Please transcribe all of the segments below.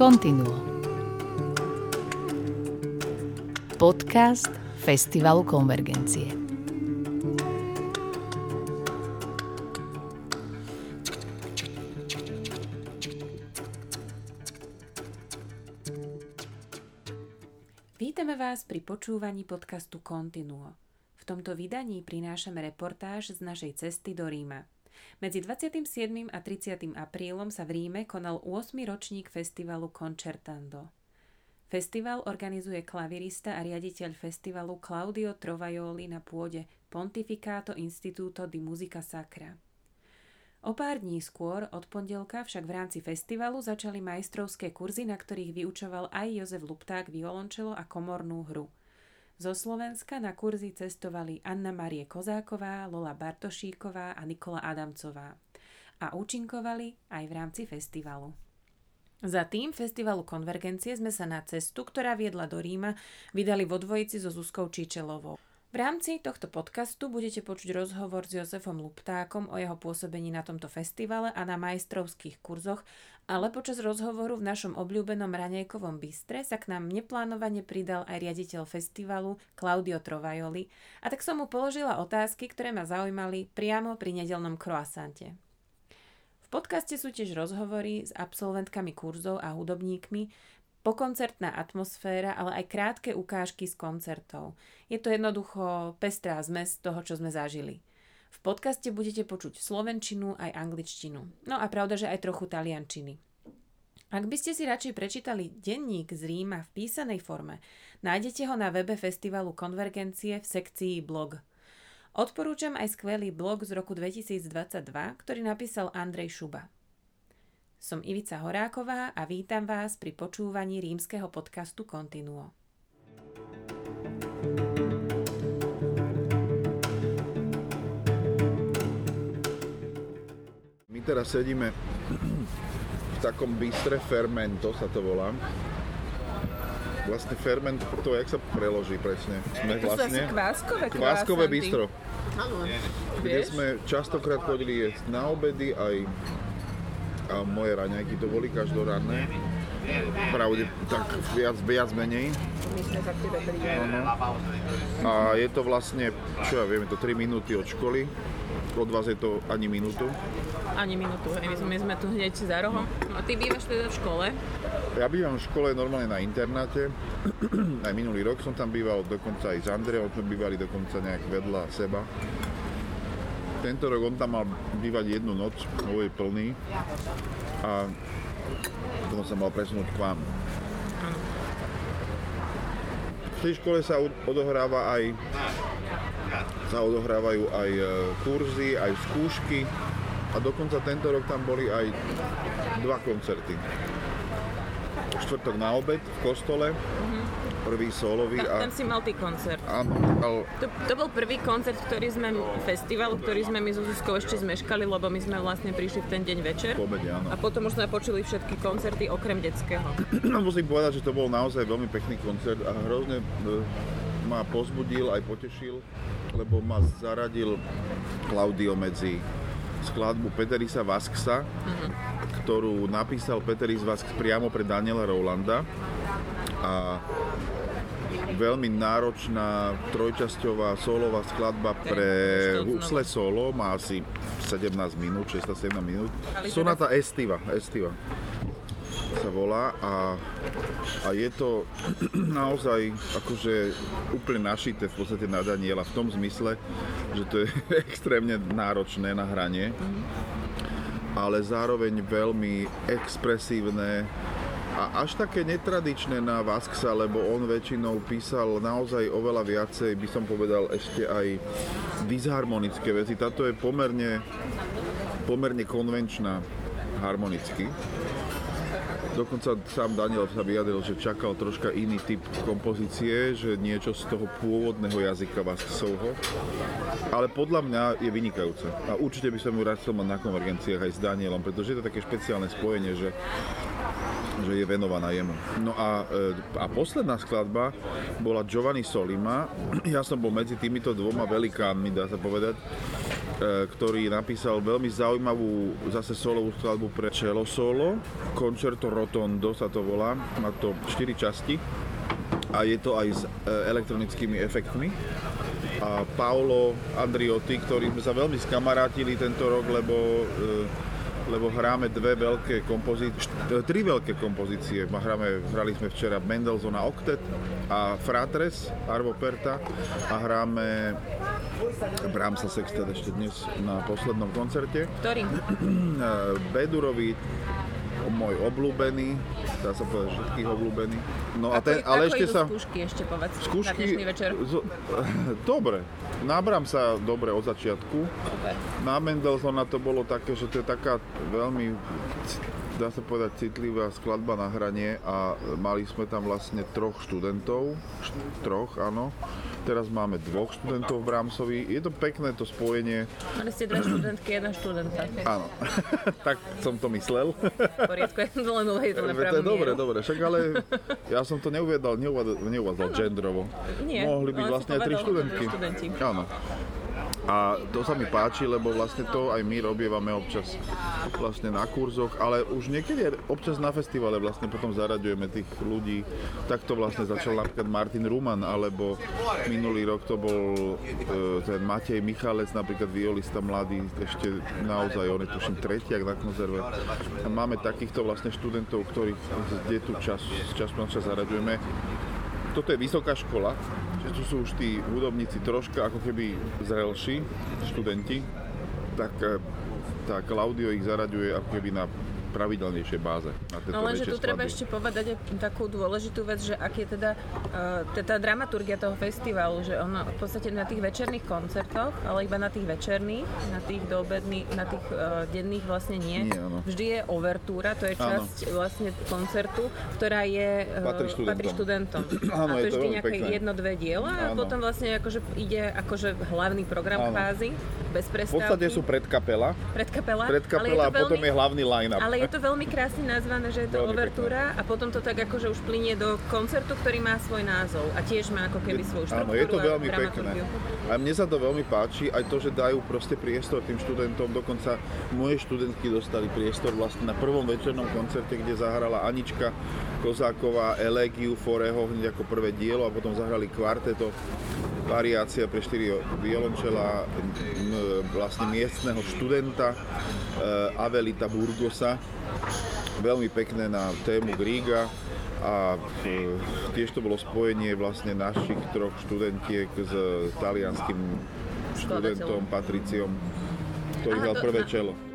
Continuo. Podcast Festivalu Konvergencie. Vítame vás pri počúvaní podcastu Continuo. V tomto vydaní prinášame reportáž z našej cesty do Ríma. Medzi 27. a 30. aprílom sa v Ríme konal 8. ročník festivalu Concertando. Festival organizuje klavirista a riaditeľ festivalu Claudio Trovajoli na pôde Pontificato Instituto di Musica Sacra. O pár dní skôr, od pondelka, však v rámci festivalu začali majstrovské kurzy, na ktorých vyučoval aj Jozef Lupták violončelo a komornú hru – zo Slovenska na kurzy cestovali Anna Marie Kozáková, Lola Bartošíková a Nikola Adamcová a účinkovali aj v rámci festivalu. Za tým festivalu Konvergencie sme sa na cestu, ktorá viedla do Ríma, vydali vo dvojici so Zuzkou Čičelovou. V rámci tohto podcastu budete počuť rozhovor s Josefom Luptákom o jeho pôsobení na tomto festivale a na majstrovských kurzoch, ale počas rozhovoru v našom obľúbenom Ranejkovom bystre sa k nám neplánovane pridal aj riaditeľ festivalu Claudio Trovajoli a tak som mu položila otázky, ktoré ma zaujímali priamo pri nedelnom croissante. V podcaste sú tiež rozhovory s absolventkami kurzov a hudobníkmi, pokoncertná atmosféra, ale aj krátke ukážky z koncertov. Je to jednoducho pestrá zmes toho, čo sme zažili. V podcaste budete počuť slovenčinu aj angličtinu. No a pravda, že aj trochu taliančiny. Ak by ste si radšej prečítali denník z Ríma v písanej forme, nájdete ho na webe festivalu Konvergencie v sekcii blog. Odporúčam aj skvelý blog z roku 2022, ktorý napísal Andrej Šuba. Som Ivica Horáková a vítam vás pri počúvaní rímskeho podcastu Continuo. Teraz sedíme v takom bystre Fermento sa to volá. Vlastne ferment, to jak sa preloží presne? Sme to vlastne sú kváskové Kváskové bistro. Áno. Kde sme častokrát chodili jesť na obedy aj a moje raňajky to boli každoranné. Pravde, tak viac, viac menej. My sme za tebe no, A je to vlastne, čo ja viem, je to 3 minúty od školy. Od vás je to ani minútu. Ani minútu, hej. My sme, my sme tu hneď za rohom. No a ty bývaš teda v škole? Ja bývam v škole normálne na internáte. aj minulý rok som tam býval, dokonca aj s Andreom sme bývali dokonca nejak vedľa seba. Tento rok on tam mal bývať jednu noc, ho je plný a potom sa mal presunúť k vám. V tej škole sa odohráva aj sa odohrávajú aj e, kurzy, aj skúšky a dokonca tento rok tam boli aj dva koncerty. Štvrtok na obed v kostole mm-hmm prvý solový. Tam, a... tam si mal ty koncert. Áno. Ale... To, to bol prvý koncert, ktorý sme, festival, ktorý sme my so Zuzkou ešte zmeškali, lebo my sme vlastne prišli v ten deň večer. Po obede, áno. A potom už sme počuli všetky koncerty okrem detského. No musím povedať, že to bol naozaj veľmi pekný koncert a hrozne e, ma pozbudil, aj potešil, lebo ma zaradil Claudio medzi skladbu Peterisa Vasksa, uh-huh. ktorú napísal Peteris Vask priamo pre Daniela Rolanda a veľmi náročná trojčasťová solová skladba pre husle solo, má asi 17 minút, 16-17 minút. Sonata Estiva, Estiva sa volá a, a je to naozaj akože úplne našité v podstate na Daniela v tom zmysle, že to je extrémne náročné na hranie, ale zároveň veľmi expresívne, a až také netradičné na Vasksa, lebo on väčšinou písal naozaj oveľa viacej, by som povedal, ešte aj disharmonické veci. Táto je pomerne, pomerne konvenčná harmonicky. Dokonca sám Daniel sa vyjadril, že čakal troška iný typ kompozície, že niečo z toho pôvodného jazyka Vasksovho. Ale podľa mňa je vynikajúce. A určite by som ju rád chcel mať na konvergenciách aj s Danielom, pretože je to také špeciálne spojenie, že že je venovaná jemu. No a, e, a posledná skladba bola Giovanni Solima. Ja som bol medzi týmito dvoma velikánmi, dá sa povedať. Ktorý napísal veľmi zaujímavú zase solovú skladbu pre cello solo. Concerto Rotondo sa to volá, má to 4 časti a je to aj s e, elektronickými efektmi. A Paolo Andriotti, ktorý sme sa veľmi skamarátili tento rok, lebo e, lebo hráme dve veľké kompozície, tri veľké kompozície. Hráme, hrali sme včera Mendelssohn Octet a Fratres Arvo Perta a hráme Brahmsa Sextet ešte dnes na poslednom koncerte. Ktorý? Bedurovi môj obľúbený, dá sa povedať všetkých obľúbený. No ako, a ten, ale ešte sa... skúšky ešte povedz skúšky, na večer? Z, dobre, nábram sa dobre od začiatku. Super. Na Mendelssohna to bolo také, že to je taká veľmi dá sa povedať, citlivá skladba na hranie a mali sme tam vlastne troch študentov, troch, áno. Teraz máme dvoch študentov v Brahmsovi. Je to pekné to spojenie. Mali ste dve študentky, jedna študenta. Áno, tak som to myslel. V poriadku, ja som to len uvedol na je dobre, dobre, však ale ja som to neuvedal, neuvádzal genderovo. Nie, Mohli byť vlastne aj tri študentky. Áno. A to sa mi páči, lebo vlastne to aj my robievame občas vlastne na kurzoch, ale už niekedy občas na festivale vlastne potom zaraďujeme tých ľudí. Takto vlastne začal napríklad Martin Ruman, alebo minulý rok to bol e, ten Matej Michalec, napríklad violista mladý, ešte naozaj, on je tuším tretiak na konzerve. A máme takýchto vlastne študentov, ktorých kde tu čas, čas na čas zaraďujeme. Toto je vysoká škola, že tu sú už tí hudobníci troška ako keby zrelší, študenti, tak, eh, tak Claudio ich zaraďuje ako keby na pravidelnejšej báze. Na no lenže tu skladby. treba ešte povedať takú dôležitú vec, že ak je teda uh, tá dramaturgia toho festivalu, že ono v podstate na tých večerných koncertoch, ale iba na tých večerných, na tých doobedných, na tých uh, denných vlastne nie. nie Vždy je overtúra, to je časť áno. vlastne koncertu, ktorá je uh, patrí študentom. Patrí študentom. áno, a to je, vždy nejaké pekné. jedno, dve diela a potom vlastne akože ide akože hlavný program kvázi, bez prestávky. V podstate sú predkapela. Predkapela. Predkapela a potom je hlavný line-up. Ale je to veľmi krásne nazvané, že je to veľmi overtúra pekné. a potom to tak akože už plinie do koncertu, ktorý má svoj názov a tiež má ako keby svoju štruktúru Áno, je to veľmi pekné. A mne sa to veľmi páči, aj to, že dajú proste priestor tým študentom, dokonca moje študentky dostali priestor vlastne na prvom večernom koncerte, kde zahrala Anička Kozáková Elegiu Foreho hneď ako prvé dielo a potom zahrali kvarteto variácia pre 4 violončela vlastne miestneho študenta eh, Avelita Burgosa. Veľmi pekné na tému Griga a eh, tiež to bolo spojenie vlastne našich troch študentiek s talianským študentom Patriciom, ktorý hral prvé čelo.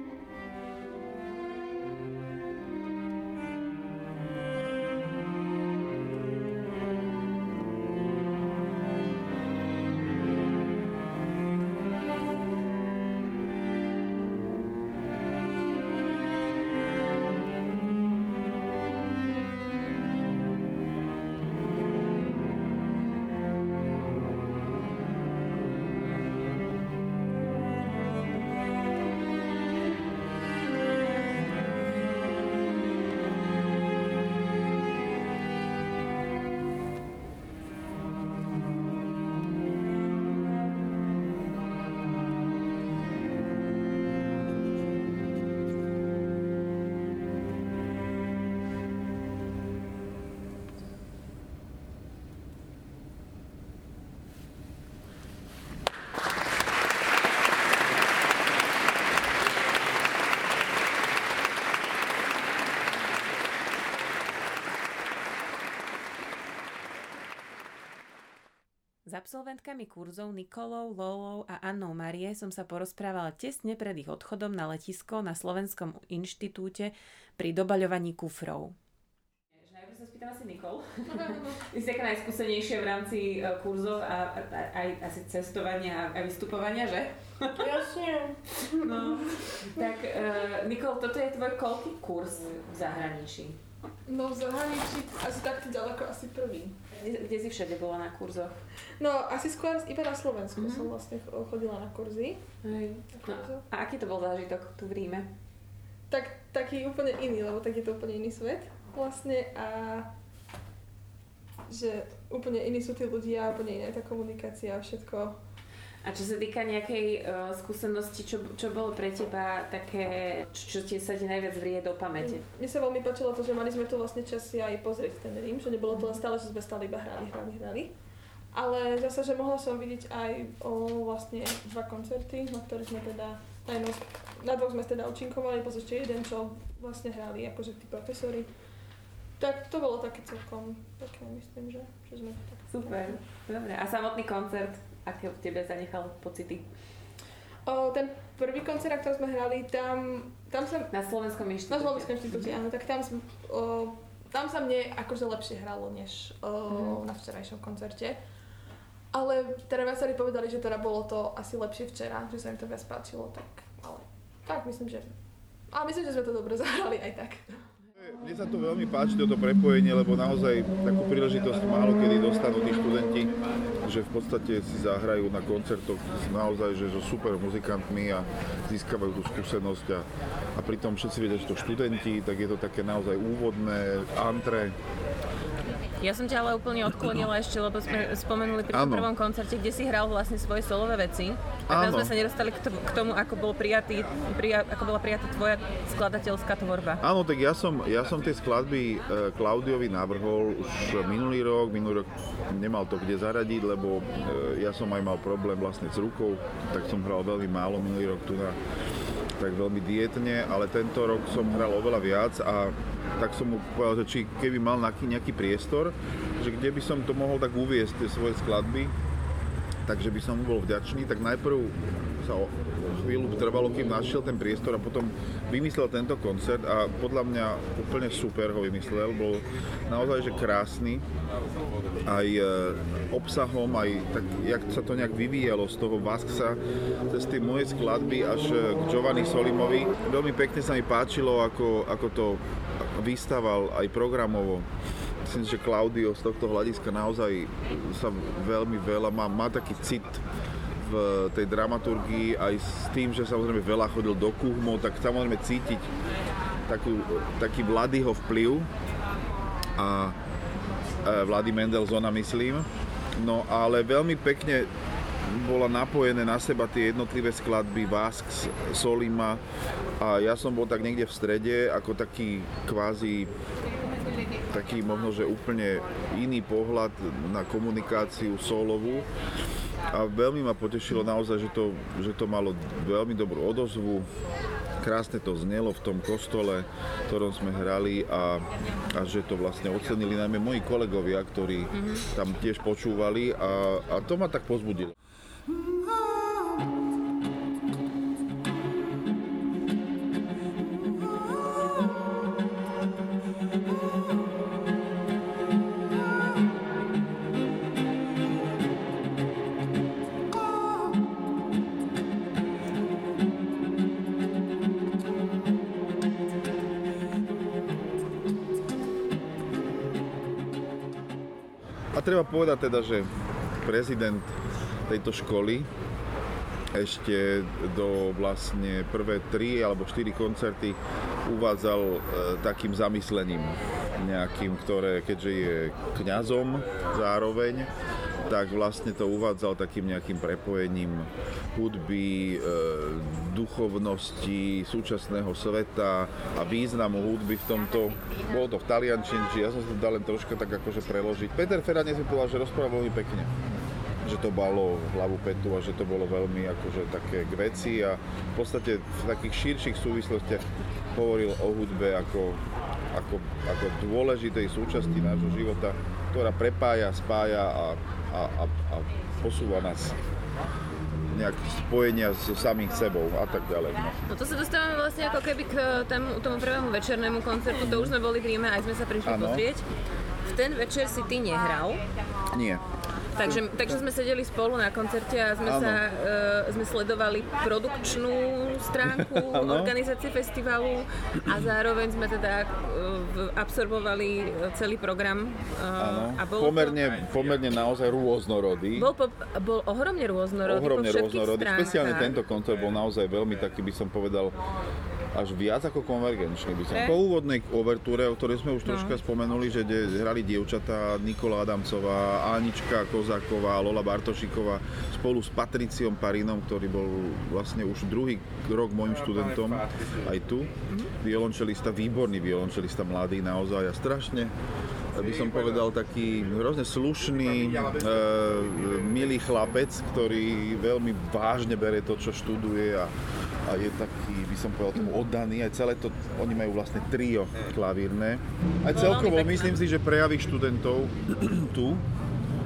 Absolventkami kurzov Nikolou, Lolou a Annou Marie som sa porozprávala tesne pred ich odchodom na letisko na Slovenskom inštitúte pri dobaľovaní kufrov. Najprv sa spýtam asi Nikol. Vy ste taká najskúsenejšia v rámci e, kurzov a, aj asi cestovania a vystupovania, že? Jasne. No, tak uh, Nikol, toto je tvoj koľký kurz v zahraničí? No v zahraničí asi takto ďaleko asi prvý. Kde, kde si všade bola na kurzoch? No, asi skôr iba na Slovensku mm-hmm. som vlastne chodila na kurzy. Hej. No, a aký to bol zážitok tu v Ríme? Tak, taký úplne iný, lebo tak je to úplne iný svet vlastne a že úplne iní sú tí ľudia, úplne iná tá komunikácia a všetko. A čo sa týka nejakej uh, skúsenosti, čo, čo bolo pre teba také, čo, čo ti sa ti najviac vrie do pamäte? Mne sa veľmi páčilo to, že mali sme tu vlastne čas si aj pozrieť ten Rím, že nebolo to len stále, že sme stále iba hrali, hrali, hrali. Ale zase, že mohla som vidieť aj o vlastne dva koncerty, na ktorých sme teda, jedno, na dvoch sme teda účinkovali, plus ešte jeden, čo vlastne hrali akože tí profesori. Tak to bolo také celkom pekné, myslím, že, že sme tak... Super, dobre. A samotný koncert, aké v tebe zanechal pocity? O, ten prvý koncert, na ktorom sme hrali, tam, tam sa... Na Slovenskom inštitúte. Na Slovenskom inštitúte, áno, tak tam, som, o, tam sa mne akože lepšie hralo, než o, na včerajšom koncerte. Ale teda viacerí povedali, že teda bolo to asi lepšie včera, že sa im to viac páčilo, tak ale tak myslím, že... Ale myslím, že sme to dobre zahrali aj tak. Mne sa to veľmi páči, toto prepojenie, lebo naozaj takú príležitosť málo kedy dostanú tí študenti, že v podstate si zahrajú na koncertoch naozaj že so super muzikantmi a získavajú tú skúsenosť a, a pritom všetci vedia, že to študenti, tak je to také naozaj úvodné, antre, ja som ťa ale úplne odklonila ešte, lebo sme spomenuli pri Áno. prvom koncerte, kde si hral vlastne svoje solové veci. A tam sme sa nedostali k tomu, k tomu ako, bol prijatý, prija, ako bola prijatá tvoja skladateľská tvorba. Áno, tak ja som, ja som tie skladby e, Klaudiovi navrhol už minulý rok, minulý rok nemal to kde zaradiť, lebo e, ja som aj mal problém vlastne s rukou, tak som hral veľmi málo minulý rok tu na tak veľmi dietne, ale tento rok som hral oveľa viac a tak som mu povedal, že či keby mal nejaký, priestor, že kde by som to mohol tak uviesť, tie svoje skladby, takže by som mu bol vďačný, tak najprv sa o chvíľu trvalo, kým našiel ten priestor a potom vymyslel tento koncert a podľa mňa úplne super ho vymyslel, bol naozaj že krásny, aj e, obsahom, aj tak, jak sa to nejak vyvíjalo z toho Vasksa cez tie moje skladby až e, k Giovanni Solimovi. Veľmi pekne sa mi páčilo, ako, ako to vystaval aj programovo. Myslím, že Claudio z tohto hľadiska naozaj sa veľmi veľa má, má taký cit v tej dramaturgii aj s tým, že samozrejme veľa chodil do kuhmov, tak samozrejme cítiť takú, taký Vladyho vplyv a e, Vlady Mendelsona myslím. No ale veľmi pekne bola napojené na seba tie jednotlivé skladby Vask, Solima a ja som bol tak niekde v strede ako taký kvázi taký možno, že úplne iný pohľad na komunikáciu solovú a veľmi ma potešilo naozaj, že to, že to malo veľmi dobrú odozvu. Krásne to znelo v tom kostole, v ktorom sme hrali a, a že to vlastne ocenili najmä moji kolegovia, ktorí tam tiež počúvali a, a to ma tak pozbudilo. Pa treba podati da že prezident tejto školy ešte do vlastne prvé tri alebo štyri koncerty uvádzal e, takým zamyslením nejakým, ktoré keďže je kňazom zároveň, tak vlastne to uvádzal takým nejakým prepojením hudby, e, duchovnosti, súčasného sveta a významu hudby v tomto. Bolo to v taliančine, čiže ja som si to dal len troška tak akože preložiť. Peter Ferranec mi povedal, že rozprával veľmi pekne že to balo hlavu petu a že to bolo veľmi akože také k veci a v podstate v takých širších súvislostiach hovoril o hudbe ako, ako, ako dôležitej súčasti nášho života, ktorá prepája, spája a, a, a, a posúva nás nejak spojenia so samých sebou a tak ďalej. No. No to sa dostávame vlastne ako keby k tomu, tomu prvému večernému koncertu, to už sme boli v Ríme, aj sme sa prišli Áno. pozrieť. V ten večer si ty nehral, Nie. Takže, takže sme sedeli spolu na koncerte a sme, sa, e, sme sledovali produkčnú stránku Áno. organizácie festivalu a zároveň sme teda v- absorbovali celý program. Áno. a bolo Pomerne, pomerne naozaj rôznorodý. To, bol, po, bol ohromne rôznorodý ohromne rôznorodý. stránkach. Špeciálne tento koncert bol naozaj veľmi taký, by som povedal, až viac ako konvergenčný by som. Pre? Po úvodnej overtúre, o ktorej sme už No. troška spomenuli, že de, hrali dievčatá Nikola Adamcová, Anička Kozáková, Lola Bartošiková spolu s Patriciom Parinom, ktorý bol vlastne už druhý rok môjim študentom aj tu. Violončelista, výborný violončelista, mladý naozaj a strašne by som povedal, taký hrozne slušný, e, milý chlapec, ktorý veľmi vážne bere to, čo študuje a, a je taký, by som povedal, tomu oddaný. Aj celé to, oni majú vlastne trio klavírne. Aj No, celkovo myslím si, že prejavy študentov tu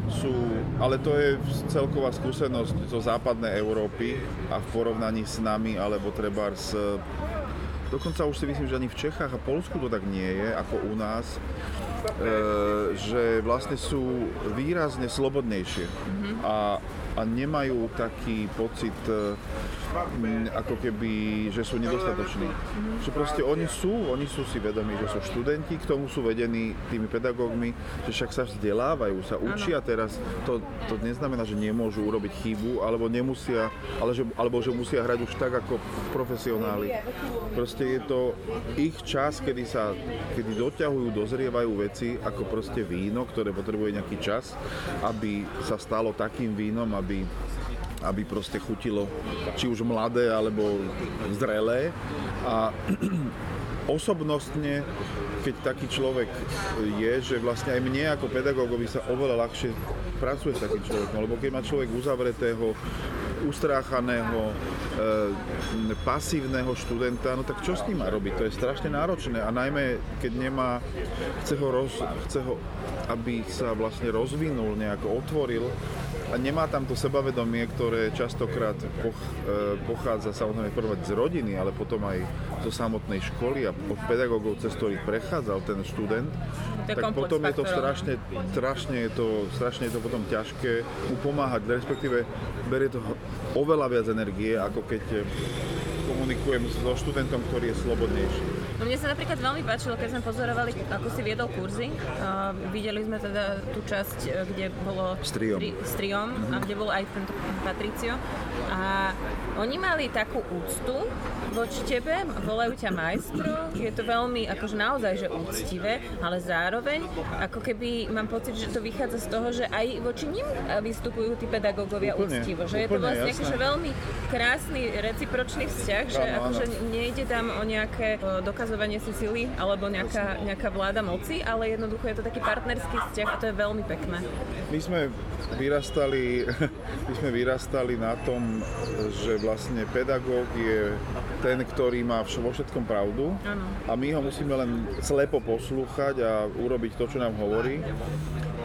sú, ale to je celková skúsenosť zo západnej Európy a v porovnaní s nami, alebo treba s Dokonca už si myslím, že ani v Čechách a Polsku to tak nie je, ako u nás, e, že vlastne sú výrazne slobodnejšie a, a nemajú taký pocit, e, ako keby, že sú nedostatoční. Že proste oni sú, oni sú si vedomí, že sú študenti, k tomu sú vedení tými pedagógmi, že však sa vzdelávajú, sa učia teraz. To, to neznamená, že nemôžu urobiť chybu, alebo nemusia, ale že, alebo že musia hrať už tak ako profesionáli. Proste je to ich čas, kedy sa, kedy doťahujú, dozrievajú veci, ako proste víno, ktoré potrebuje nejaký čas, aby sa stalo takým vínom, aby aby proste chutilo či už mladé alebo zrelé. A osobnostne, keď taký človek je, že vlastne aj mne ako pedagógovi sa oveľa ľahšie pracuje s takým človekom, lebo keď má človek uzavretého, ustráchaného, e, pasívneho študenta, no tak čo s ním má robiť? To je strašne náročné a najmä keď nemá, chce ho, roz, chce ho aby sa vlastne rozvinul, nejako otvoril a nemá tam to sebavedomie, ktoré častokrát poch, e, pochádza samozrejme prvá z rodiny, ale potom aj zo samotnej školy a od pedagógov, cez ktorých prechádzal ten študent, To tak potom je to strašne, strašne, je to, strašne je to potom ťažké mu pomáhať, respektíve berie to oveľa viac energie, ako keď e, komunikujem so študentom, ktorý je slobodnejší. No mne sa napríklad veľmi páčilo, keď sme pozorovali, ako si viedol kurzy. Uh, videli sme teda tú časť, e, kde bolo... S triom. Tri, s triom a kde bol aj tento Patricio. A oni mali takú úctu voči tebe, volajú ťa majstro, je to veľmi akože naozaj, že úctivé, ale zároveň ako keby mám pocit, že to vychádza z toho, že aj voči nim vystupujú tí pedagógovia Úplne, úctivo, že je to úplne, vlastne jasné. akože veľmi krásny recipročný vzťah, že Áno, áno. akože nejde tam o nejaké o, dokazovanie si sily alebo nejaká, nejaká vláda moci, ale jednoducho je to taký partnerský vzťah a to je veľmi pekné. My sme vyrastali, my sme vyrastali na tom, že vlastne pedagóg je ten, ktorý má vo všetkom pravdu Áno. a my ho musíme len slepo poslúchať a urobiť to, čo nám hovorí.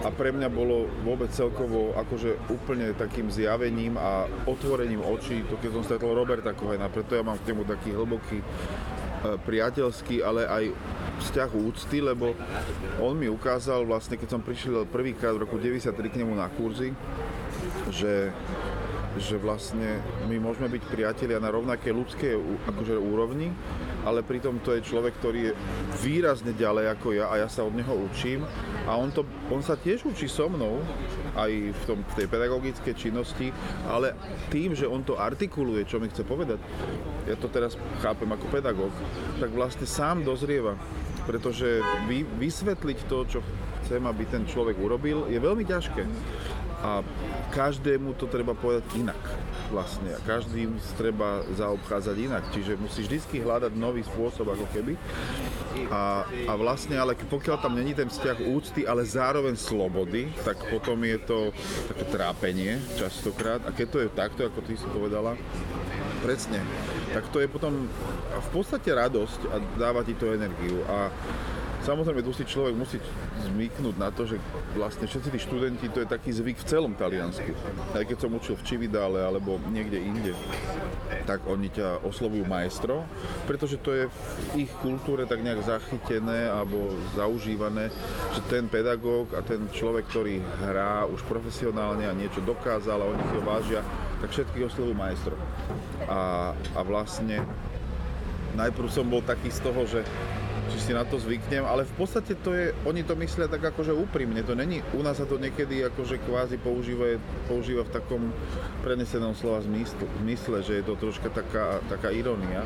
A pre mňa bolo vôbec celkovo akože úplne takým zjavením a otvorením očí, to keď som stretol Roberta Kohena, preto ja mám k nemu taký hlboký priateľský, ale aj vzťah úcty, lebo on mi ukázal vlastne, keď som prišiel prvýkrát v roku 93 k nemu na kurzy, že že vlastne my môžeme byť priatelia na rovnaké ľudské akože úrovni, ale pritom to je človek, ktorý je výrazne ďalej ako ja a ja sa od neho učím. A on, to, on sa tiež učí so mnou aj v, tom, v tej pedagogickej činnosti, ale tým, že on to artikuluje, čo mi chce povedať, ja to teraz chápem ako pedagóg, tak vlastne sám dozrieva pretože vy, vysvetliť to, čo chcem, aby ten človek urobil, je veľmi ťažké. A každému to treba povedať inak vlastne. A každým treba zaobchádzať inak. Čiže musíš vždy hľadať nový spôsob ako keby. A, a vlastne, ale pokiaľ tam není ten vzťah úcty, ale zároveň slobody, tak potom je to také trápenie častokrát. A keď to je takto, ako ty si povedala, presne, tak to je potom v podstate radosť a dáva ti to energiu. A Samozrejme, tu si človek musí zmyknúť na to, že vlastne všetci tí študenti, to je taký zvyk v celom Taliansku. Aj keď som učil v Cividale alebo niekde inde, tak oni ťa oslovujú maestro, pretože to je v ich kultúre tak nejak zachytené alebo zaužívané, že ten pedagóg a ten človek, ktorý hrá už profesionálne a niečo dokázal a oni si ho vážia, tak všetkých oslovujú maestro. A, a vlastne najprv som bol taký z toho, že či si na to zvyknem, ale v podstate to je, oni to myslia tak akože úprimne, to není, u nás sa to niekedy akože kvázi používa, používa v takom prenesenom slova zmysle, zmysle, že je to troška taká, taká ironia,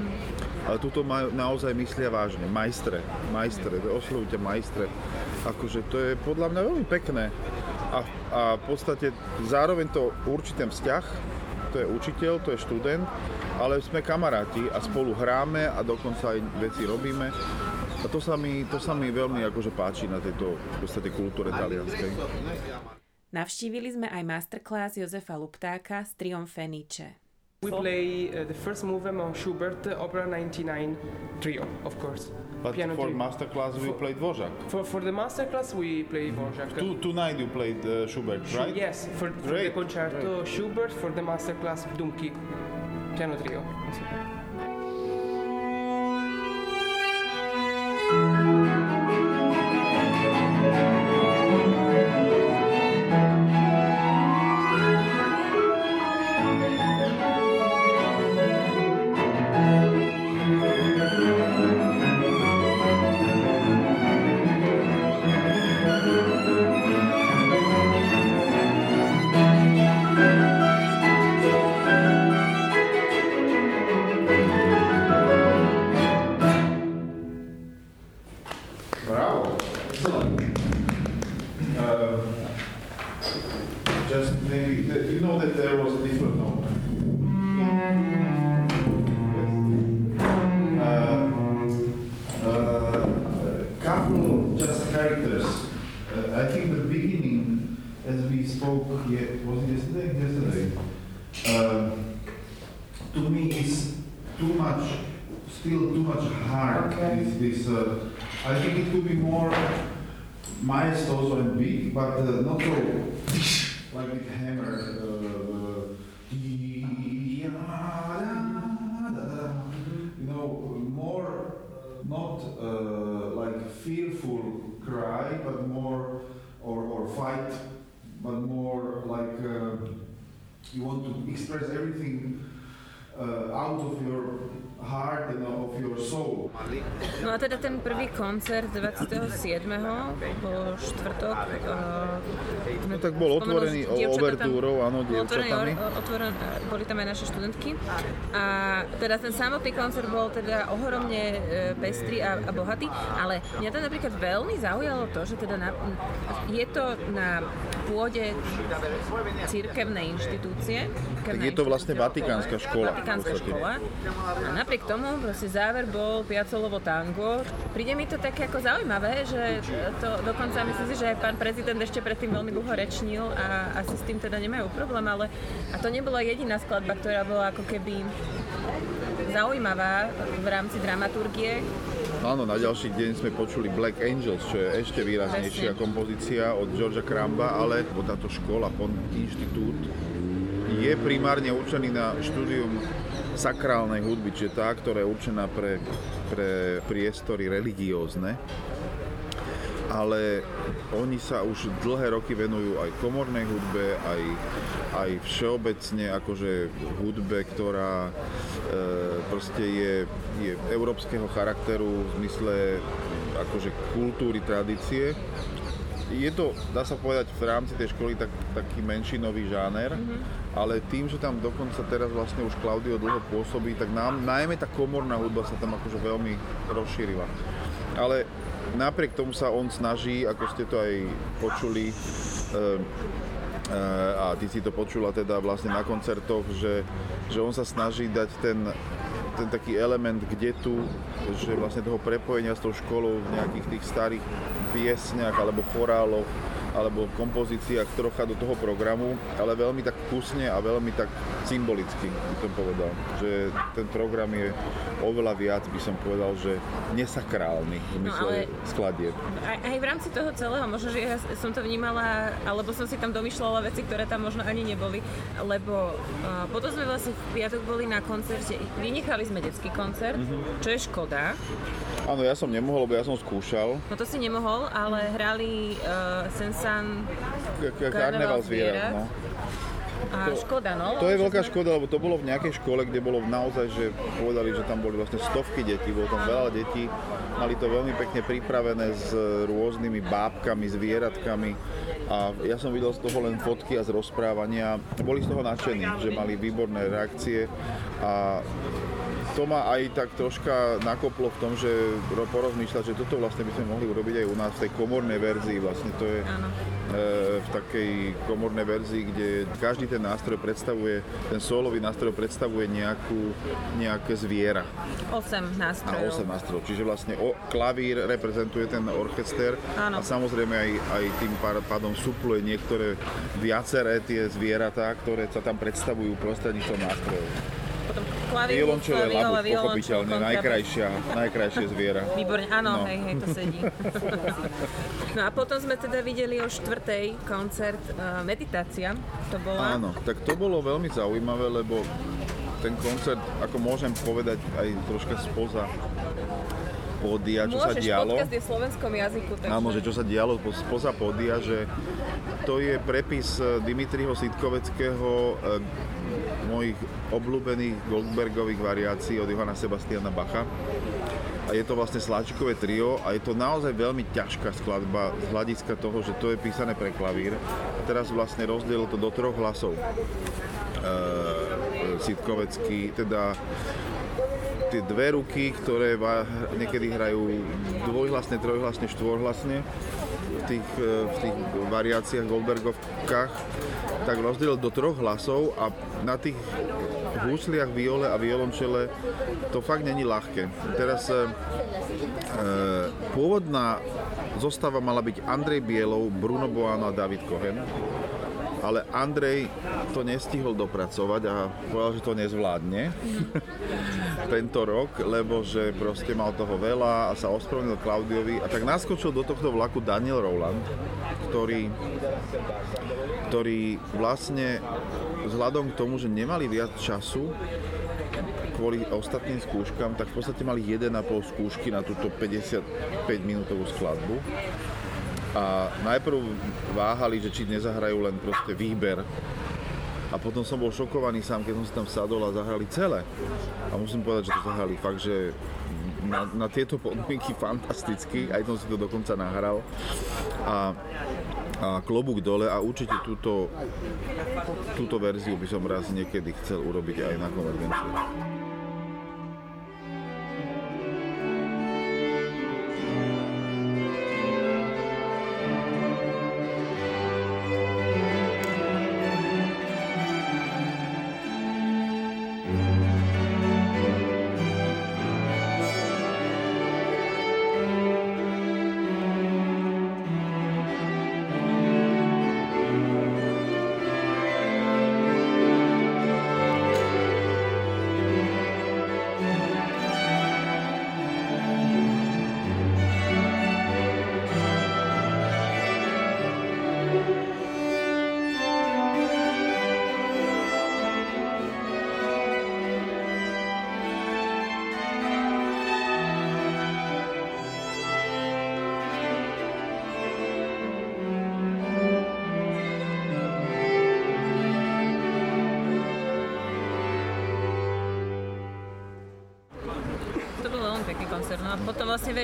ale tuto majú, naozaj myslia vážne, majstre, majstre, oslovujú ťa majstre, akože to je podľa mňa veľmi pekné. A, a v podstate zároveň to určitý vzťah, to je učiteľ, to je študent, ale sme kamaráti a spolu hráme a dokonca aj veci robíme. A to sa mi, to sa mi veľmi akože páči na tejto v podstate kultúre talianskej. Navštívili sme aj masterclass Jozefa Luptáka s triom Fenice. We play uh, the first movement of Schubert, Opera 99 Trio, of course. But Piano for trio. masterclass we For- played Dvořák. For, for the masterclass, we play Dvořák. Two, tonight you played uh, Schubert, Schu- right? Yes, for, for Great, the concerto Schubert, for the masterclass Dumki, piano trio. No a teda ten prvý koncert 27. po štvrtok. Uh, No tak bol otvorený overtúrou, áno, bol otvorený, dievčatami. o- otvoren, boli tam aj naše študentky. A teda ten samotný koncert bol teda ohromne e, pestrý a, a bohatý, ale mňa to napríklad veľmi zaujalo to, že teda na, je to na pôde církevnej inštitúcie. Tak je to vlastne vatikánska škola, Vatikánska škola. A napriek tomu proste záver bol Piacolovo tango. Príde mi to také ako zaujímavé, že to dokonca myslím si, že aj pán prezident ešte predtým veľmi dlho rečnil a asi s tým teda nemajú problém, ale a to nebola jediná skladba, ktorá bola ako keby zaujímavá v rámci dramaturgie. Áno, na ďalší deň sme počuli Black Angels, čo je ešte výraznejšia Presne. kompozícia od Georgia Cramba, ale táto škola, Inštitút, je primárne určený na štúdium sakrálnej hudby, čiže tá, ktorá je určená pre, pre priestory religiózne. Ale oni sa už dlhé roky venujú aj komornej hudbe, aj, aj všeobecne akože hudbe, ktorá e, proste je, je európskeho charakteru v zmysle akože kultúry, tradície. Je to, dá sa povedať, v rámci tej školy tak, taký menšinový žáner, ale tým, že tam dokonca teraz vlastne už Klaudio dlho pôsobí, tak nám, najmä tá komorná hudba sa tam akože veľmi rozšírila. Ale napriek tomu sa on snaží, ako ste to aj počuli, e, a ty si to počula teda vlastne na koncertoch, že, že on sa snaží dať ten, ten taký element kde tu, že vlastne toho prepojenia s tou školou v nejakých tých starých piesňach alebo choráloch alebo kompozíciách trocha do toho programu, ale veľmi tak kusne a veľmi tak symbolicky by som povedal, že ten program je oveľa viac, by som povedal, že nesakrálny v No, zmysle ale- skladieb. Aj, aj v rámci toho celého, možno, že ja som to vnímala, alebo som si tam domýšľala veci, ktoré tam možno ani neboli, lebo uh, potom sme vlastne v piatok boli na koncerte, vynechali sme detský koncert, Mhm. čo je škoda, Áno, ja som nemohol, lebo ja som skúšal. no to si nemohol, ale hrali uh, Sensan K- Karneval zvierat, no. A To- škoda, no? To je veľká sme- škoda, lebo to bolo v nejakej škole, kde bolo naozaj, že povedali, že tam boli vlastne stovky detí, bolo tam veľa detí, mali to veľmi pekne pripravené s rôznymi bábkami, zvieratkami a ja som videl z toho len fotky a z rozprávania. Boli z toho nadšení, že mali výborné reakcie a to ma aj tak troška nakoplo v tom, že ro- porozmýšľať, že toto vlastne by sme mohli urobiť aj u nás v tej komornej verzii. Vlastne to je Áno. e, v takej komornej verzii, kde každý ten nástroj predstavuje, ten solový nástroj predstavuje nejakú, nejaké zviera 8 a nástrojov. 8 nástrojov. Čiže vlastne o, klavír reprezentuje ten orchester Áno. a samozrejme aj, aj tým pádom supluje niektoré viaceré tie zvieratá, ktoré sa tam predstavujú prostredníctvom nástrojov. Klavír, Violončelo je violončelo, pochopiteľne, najkrajšia, najkrajšie zviera. Výborne, áno, No. hej, hej, to sedí. no a potom sme teda videli o štvrtej koncert uh, Meditácia, to bola. Áno, tak to bolo veľmi zaujímavé, lebo ten koncert, ako môžem povedať aj troška spoza pódia, čo sa Môžeš, dialo. podcast je v slovenskom jazyku, takže... Áno, že čo sa dialo po- spoza pódia, že to je prepis e, Dimitriho Sitkoveckého e, mojich obľúbených Goldbergových variácií od Johana Sebastiana Bacha. A je to vlastne sláčikové trio a je to naozaj veľmi ťažká skladba z hľadiska toho, že to je písané pre klavír. A teraz vlastne rozdielil to do troch hlasov. E, Sitkovecký, teda tie dve ruky, ktoré niekedy hrajú dvojhlasne, trojhlasne, štvorhlasne v tých, e, v tých variáciách Goldbergovkách, tak rozdiel do troch hlasov a na tých húsliach, viole a violončele to fakt není ľahké. Teraz e, e, pôvodná zostava mala byť Andrej Bielov, Bruno Boano a David Cohen ale Andrej to nestihol dopracovať a povedal, že to nezvládne tento rok, lebo že proste mal toho veľa a sa ospravedlnil Klaudiovi. A tak naskočil do tohto vlaku Daniel Rowland, ktorý, ktorý vlastne vzhľadom k tomu, že nemali viac času kvôli ostatným skúškam, tak v podstate mali 1,5 skúšky na túto 55 minútovú skladbu a najprv váhali, že či nezahrajú len proste výber. A potom som bol šokovaný sám, keď som si tam sadol a zahrali celé. A musím povedať, že to zahrali fakt, že na, na tieto podmienky fantasticky, aj som si to dokonca nahral. A, a klobúk dole a určite túto, túto verziu by som raz niekedy chcel urobiť aj na konvergencii.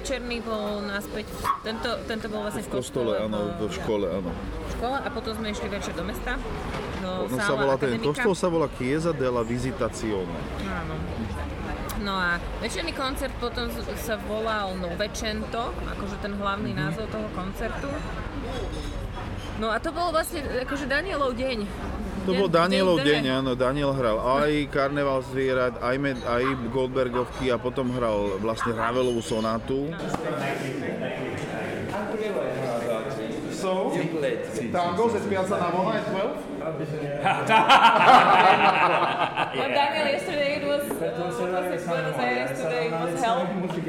Večerný bol naspäť, tento, tento bol vlastne v, V kostole, áno, v škole, áno. v škole a potom sme išli večer do mesta. Do On sa volá, ten Akademika. kostol sa volá Chiesa della Visitazione. Áno. No a večerný koncert potom sa volal Novecento, akože ten hlavný Mhm. názov toho koncertu. No a to bol vlastne akože Danielov deň. To bol Danielov deň, áno, Daniel hral aj Karneval zvierat, aj, med, aj Goldbergovky a potom hral vlastne Ravelovú sonátu. So, tango se Piazza Navona at 12? Well, Daniel, yesterday it was, uh, was it Buenos Aires today, it was hell.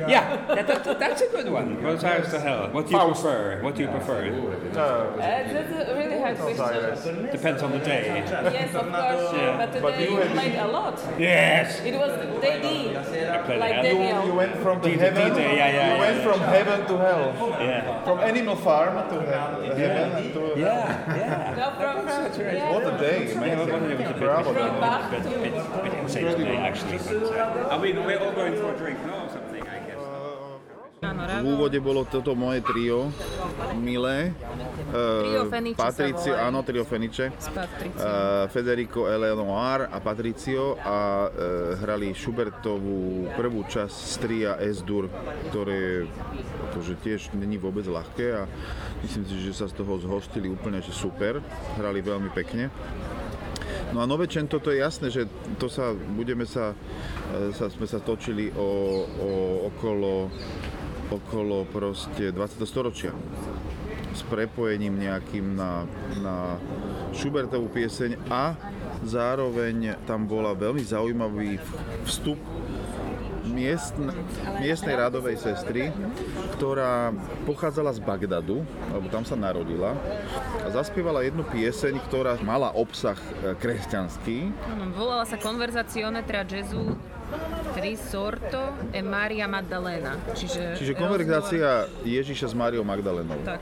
Yeah, that, that, that's a good one. To hell. What do you prefer? What do you prefer? Uh, that's a really hard question. Depends on the day. Yes, of course. Yeah. But today you played a lot. Yes. It was Daddy. I played Like it. Daniel. You went from the D- heaven. D-Day, yeah, yeah, you yeah. went from heaven to hell. Yeah. From Animal Farm to he- heaven to Yeah, yeah. No, from, from, yeah, What a day! Yeah, it was a Amazing. bit, Bravo. from bit, bit, bit insane today, actually. But, uh, I mean, we're all going for a drink now V úvode bolo toto moje trio, milé. Trio Eh, Fenice sa Patricio, áno, trio. S Patriciou. Uh, Federico Eleanor a Patricio a uh, hrali Schubertovú prvú časť z tria S-dur, ktoré akože tiež není vôbec ľahké a myslím si, že sa z toho zhostili úplne že super, hrali veľmi pekne. No a Novečento, to je jasné, že to sa, budeme sa, sa sme sa točili o, o, okolo, okolo proste 20. storočia s prepojením nejakým na, na Schubertovú pieseň a zároveň tam bola veľmi zaujímavý vstup miestn, miestnej radovej sestry, ktorá pochádzala z Bagdadu, alebo tam sa narodila a zaspievala jednu pieseň, ktorá mala obsah e, kresťanský. Volala sa Conversazione tra Gesù Risorto e Maria Maddalena. Čiže, Čiže konverzácia Ježiša s Máriou Magdalenou. Tak.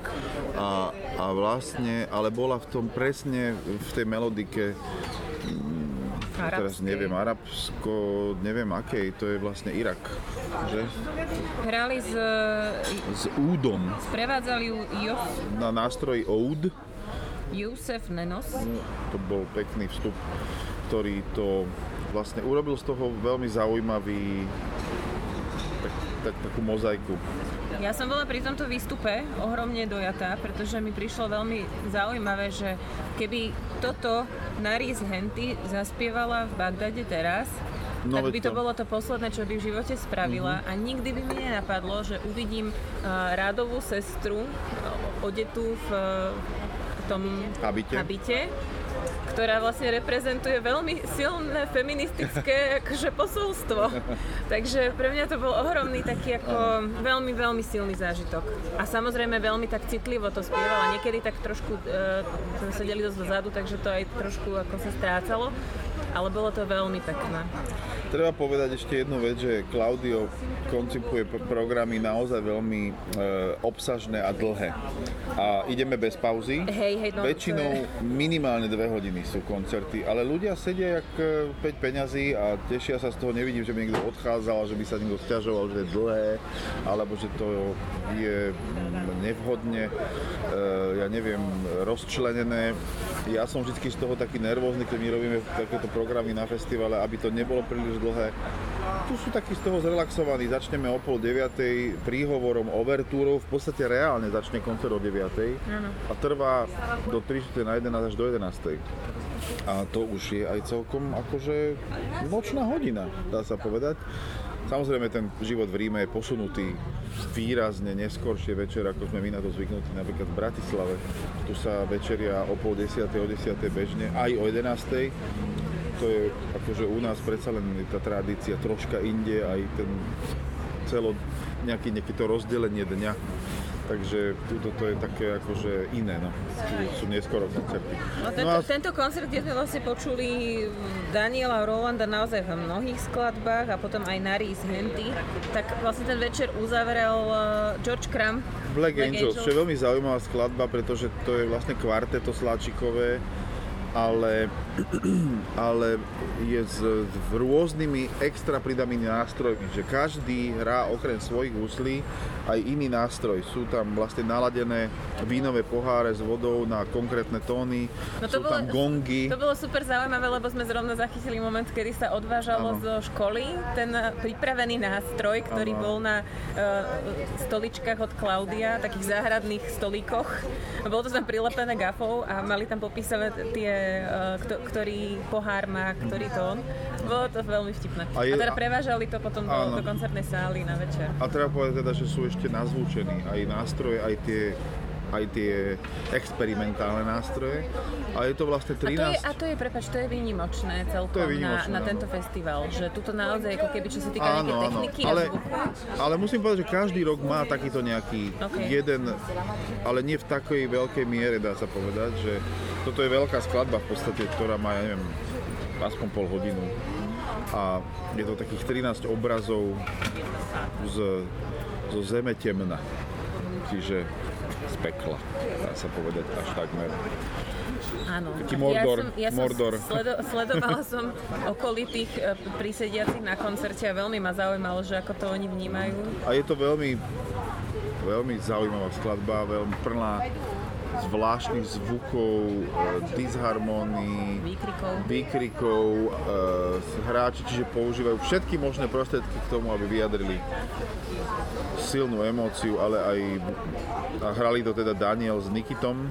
A, a vlastne, ale bola v tom presne v tej melodike teraz Arabskej. neviem, arabsko, neviem akej, to je vlastne Irak, že? Hrali s... S údom Sprevádzali ju Jof, na nástroji oud. Jusef Nenos. To bol pekný vstup, ktorý to vlastne urobil z toho veľmi zaujímavý tak, tak, takú mozaiku. Ja som bola pri tomto výstupe ohromne dojatá, pretože mi prišlo veľmi zaujímavé, že keby toto Naris Henty zaspievala v Bagdade teraz, No tak by to bolo to posledné, čo by v živote spravila Mhm. a nikdy by mi nenapadlo, že uvidím uh, rádovú sestru uh, odetú v uh, tom Habite. habite ktorá vlastne reprezentuje veľmi silné feministické akože posolstvo. Takže pre mňa to bol ohromný taký ako veľmi, veľmi silný zážitok. A samozrejme veľmi tak citlivo to spievala. Niekedy tak trošku, e, sme sedeli dosť dozadu, takže to aj trošku ako sa strácalo. Ale bolo to veľmi pekné. Treba povedať ešte jednu vec, že Claudio koncipuje programy naozaj veľmi e, obsažné a dlhé. A ideme bez pauzy. Hej, hej, no Väčšinou minimálne dve hodiny sú koncerty, ale ľudia sedia jak e, 5 peňazí a tešia sa z toho. Nevidím, že by niekto odchádzal, že by sa niekto stiažoval, že je dlhé, alebo že to je mm, nevhodne, e, ja neviem, rozčlenené. Ja som vždy z toho taký nervózny, keď my robíme takéto programy na festivale, aby to nebolo príliš dlhé. Tu sú takí z toho zrelaxovaní. Začneme o pol deviatej príhovorom, overtúrou. V podstate reálne začne koncert o deviatej a trvá do 3 na 11 až do 11. A to už je aj celkom akože nočná hodina, dá sa povedať. Samozrejme ten život v Ríme je posunutý výrazne neskôršie večer, ako sme my na to zvyknutí napríklad v Bratislave. Tu sa večeria o pol desiatej, o desiatej bežne, aj o 11. To je akože u nás predsa len tá tradícia troška inde, aj ten celo, nejaký, nejaké to rozdelenie dňa. Takže túto to je také akože iné, no. Sú neskoro koncerty. No, tento, No a tento koncert, kde sme vlastne počuli Daniela Rolanda naozaj v mnohých skladbách a potom aj Naris Henty, tak vlastne ten večer uzavrel uh, George Crumb. Black, Black Angels, Angels. čo je veľmi zaujímavá skladba, pretože to je vlastne kvarteto sláčikové, ale, ale je s, s rôznymi extra pridanými nástrojmi, že každý hrá okrem svojich úslí aj iný nástroj. Sú tam vlastne naladené vínové poháre s vodou na konkrétne tóny, No to sú tam bolo- gongy. To bolo super zaujímavé, lebo sme zrovna zachytili moment, kedy sa odvážalo Áno. zo školy ten pripravený nástroj, ktorý Áno. bol na uh, stoličkách od Klaudia, takých záhradných stolíkoch. Bolo to tam prilepené gafou a mali tam popísané tie, kto, ktorý pohár má, ktorý tón. Bolo to veľmi vtipné. A A, je- teda prevážali to potom do, Áno. do koncertnej sály na večer. A treba povedať teda, že sú ešte nazvúčení aj nástroje, aj tie aj tie experimentálne nástroje. A je to vlastne 13... A to je, a to je prepač, to je výnimočné celkom To je výnimočné, na, na no. tento festival, že tuto naozaj ako keby, čo sa týka Áno, áno, techniky ale, ale musím povedať, že každý rok má takýto nejaký Ok. jeden, ale nie v takej veľkej miere, dá sa povedať, že toto je veľká skladba v podstate, ktorá má, ja neviem, aspoň pol hodinu. A je to takých 13 obrazov z, zo zeme temna. Čiže pekla, dá sa povedať až takmer. Áno. Taký Mordor, ja som, ja som Mordor. Sledo, sledovala som okolitých e, prísediacich na koncerte a veľmi ma zaujímalo, že ako to oni vnímajú. A je to veľmi, veľmi zaujímavá skladba, veľmi plná zvláštnych zvukov, e, disharmónií, Výkrikov. výkrikov, e, hráči, čiže používajú všetky možné prostriedky k tomu, aby vyjadrili silnú emóciu, ale aj a hrali to teda Daniel s Nikitom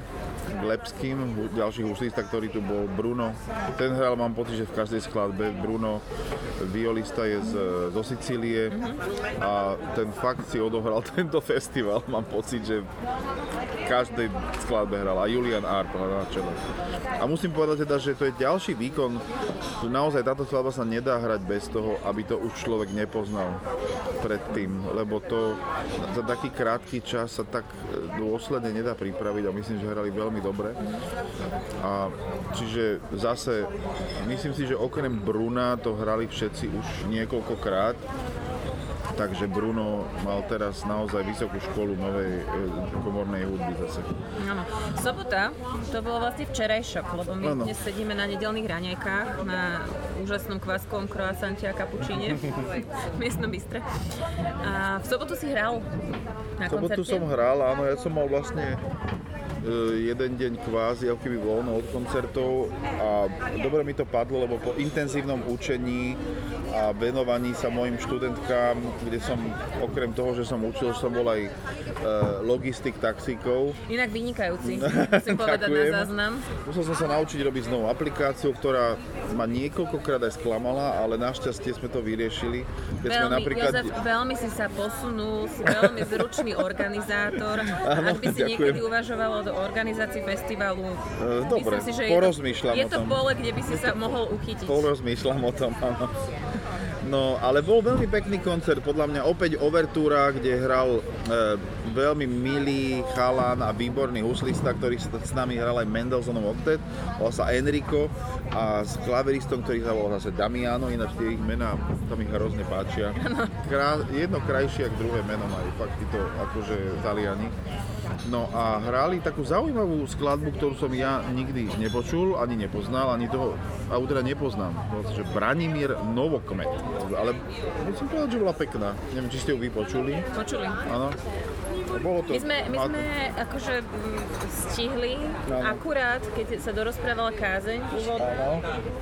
Glebským, hu- ďalší huslista, ktorý tu bol, Bruno. Ten hral, mám pocit, že v každej skladbe. Bruno, violista je z, zo Sicílie a ten fakt si odohral tento festival. Mám pocit, že v každej skladbe hral a Julian Arp na čele. A musím povedať teda, že to je ďalší výkon. Naozaj táto skladba sa nedá hrať bez toho, aby to už človek nepoznal predtým, lebo to za taký krátky čas sa tak dôsledne nedá pripraviť a myslím, že hrali veľmi dobre. A čiže zase, myslím si, že okrem Bruna to hrali všetci už niekoľkokrát, takže Bruno mal teraz naozaj vysokú školu novej e, komornej hudby zase. Áno. Sobota, to bolo vlastne včerajšok, lebo my Áno. dnes sedíme na nedelných raňajkách na úžasnom kvaskovom croissante a kapučíne v miestnom bystre. A v sobotu si hral na sobotu koncerte. som hral, áno, ja som mal vlastne jeden deň kvázi, ako keby voľno od koncertov a dobre mi to padlo, lebo po intenzívnom učení a venovaní sa mojim študentkám, kde som okrem toho, že som učil, som bol aj e, logistik taxíkov. Inak vynikajúci, musím povedať na záznam. Musel som sa naučiť robiť znovu aplikáciu, ktorá ma niekoľkokrát aj sklamala, ale našťastie sme to vyriešili. Keď sme Veľmi, napríklad... Jozef, veľmi si sa posunul, si veľmi zručný organizátor. Áno, Ak by si ďakujem. niekedy uvažoval o organizácii festivalu, E, dobre, myslím si, že porozmýšľam je to, je to tom. pole, kde by si sa mohol uchytiť. Porozmýšľam o tom, áno. No, ale bol veľmi pekný koncert, podľa mňa opäť overtúra, kde hral e, veľmi milý chalan a výborný huslista, ktorý s, s nami hral aj Mendelssohnov oktet, volal sa Enrico a s klaveristom, ktorý sa volal zase Damiano, ináč tie ich mená sa mi hrozne páčia. Krá, jedno krajšie, ako druhé meno majú, fakt títo akože Taliani. No a hrali takú zaujímavú skladbu, ktorú som ja nikdy nepočul, ani nepoznal, ani toho autora nepoznám. Sa, že Branimír Novokmet. Ale musím povedať, že bola pekná. Neviem, či ste ju vypočuli. Počuli. Áno. Bolo to... My sme, my sme akože mm, stihli, Áno. akurát keď sa dorozprávala kázeň úvod,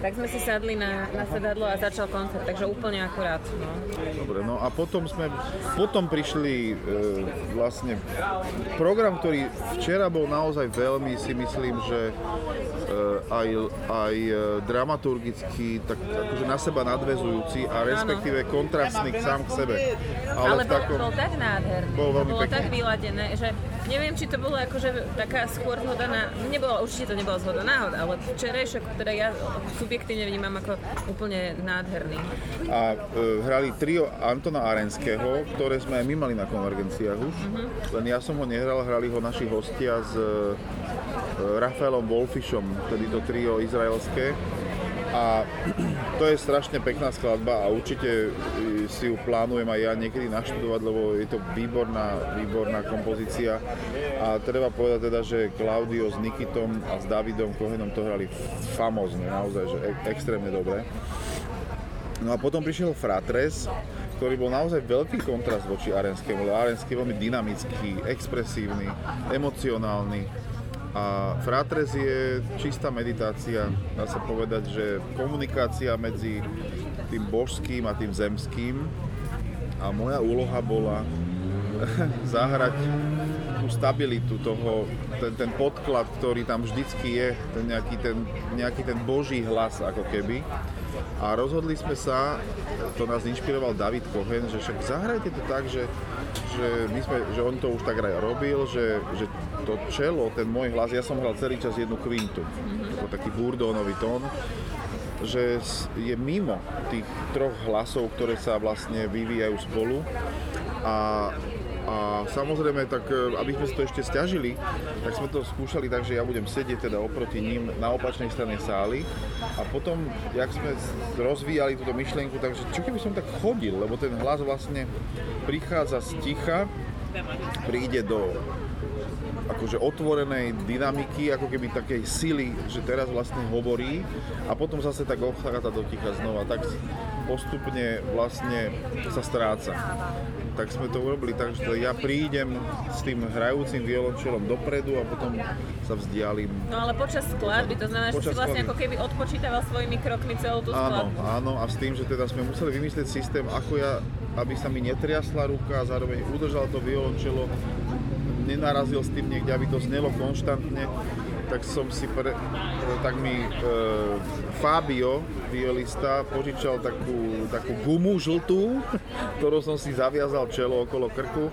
tak sme si sadli na, na sedadlo a začal koncert, takže úplne akurát. No. Dobre, no a potom sme, potom prišli e, vlastne program, ktorý včera bol naozaj veľmi, si myslím, že e, aj, aj e, dramaturgicky, tak akože na seba nadvezujúci a respektíve kontrastný sám k sebe. Ale, v bol, takom- bol tak nádherný, Bol veľmi pekný. tak vyladené, že neviem, či to bolo akože taká skôr zhoda na... Nebola, určite to nebola zhoda náhod, ale včerajšok, teda ja subjektívne vnímam ako úplne nádherný. a e, hrali trio Antona Arenského, ktoré sme aj my mali na konvergenciách už. Len ja som ho nehral, hrali ho naši hostia s e, Rafaelom Wolfišom, tedy to trio izraelské. A to je strašne pekná skladba a určite e, si ju plánujem aj ja niekedy naštudovať, lebo je to výborná, výborná kompozícia. A treba povedať teda, že Claudio s Nikitom a s Davidom Kohenom to hrali famózne, naozaj, že e- extrémne dobre. No a potom prišiel Fratres, ktorý bol naozaj veľký kontrast voči Arenskému, lebo Arenský je veľmi dynamický, expresívny, emocionálny. A Fratres je čistá meditácia, dá sa povedať, že komunikácia medzi tým božským a tým zemským. A moja úloha bola zahrať tú stabilitu toho, ten, ten podklad, ktorý tam vždycky je, ten nejaký ten, nejaký ten boží hlas ako keby A rozhodli sme sa, to nás inšpiroval David Cohen, že však zahrajte to tak, že, že, my sme, že on to už tak robil, že, že to čelo, ten môj hlas, ja som hral celý čas jednu kvintu, ako taký burdónový tón, že je mimo tých troch hlasov, ktoré sa vlastne vyvíjajú spolu. A a samozrejme, tak e, aby sme si to ešte stiažili, tak sme to skúšali tak, že ja budem sedieť teda oproti ním na opačnej strane sály. A potom, jak sme rozvíjali túto myšlienku, takže čo keby som tak chodil, lebo ten hlas vlastne prichádza z ticha, príde do akože otvorenej dynamiky, ako keby takej sily, že teraz vlastne hovorí a potom zase tak ochádza do ticha znova, tak postupne vlastne sa stráca tak sme to urobili tak, že ja prídem s tým hrajúcim violončelom dopredu a potom sa vzdialím. No ale počas skladby, to znamená, počas že si vlastne ako keby odpočítaval svojimi krokmi celú tú skladbu. Áno, áno a s tým, že teda sme museli vymyslieť systém, ako ja, aby sa mi netriasla ruka a zároveň udržal to violončelo, nenarazil s tým niekde, aby to znelo konštantne tak som si pre, tak mi e, Fabio, violista, požičal takú, takú gumu žltú, ktorou som si zaviazal čelo okolo krku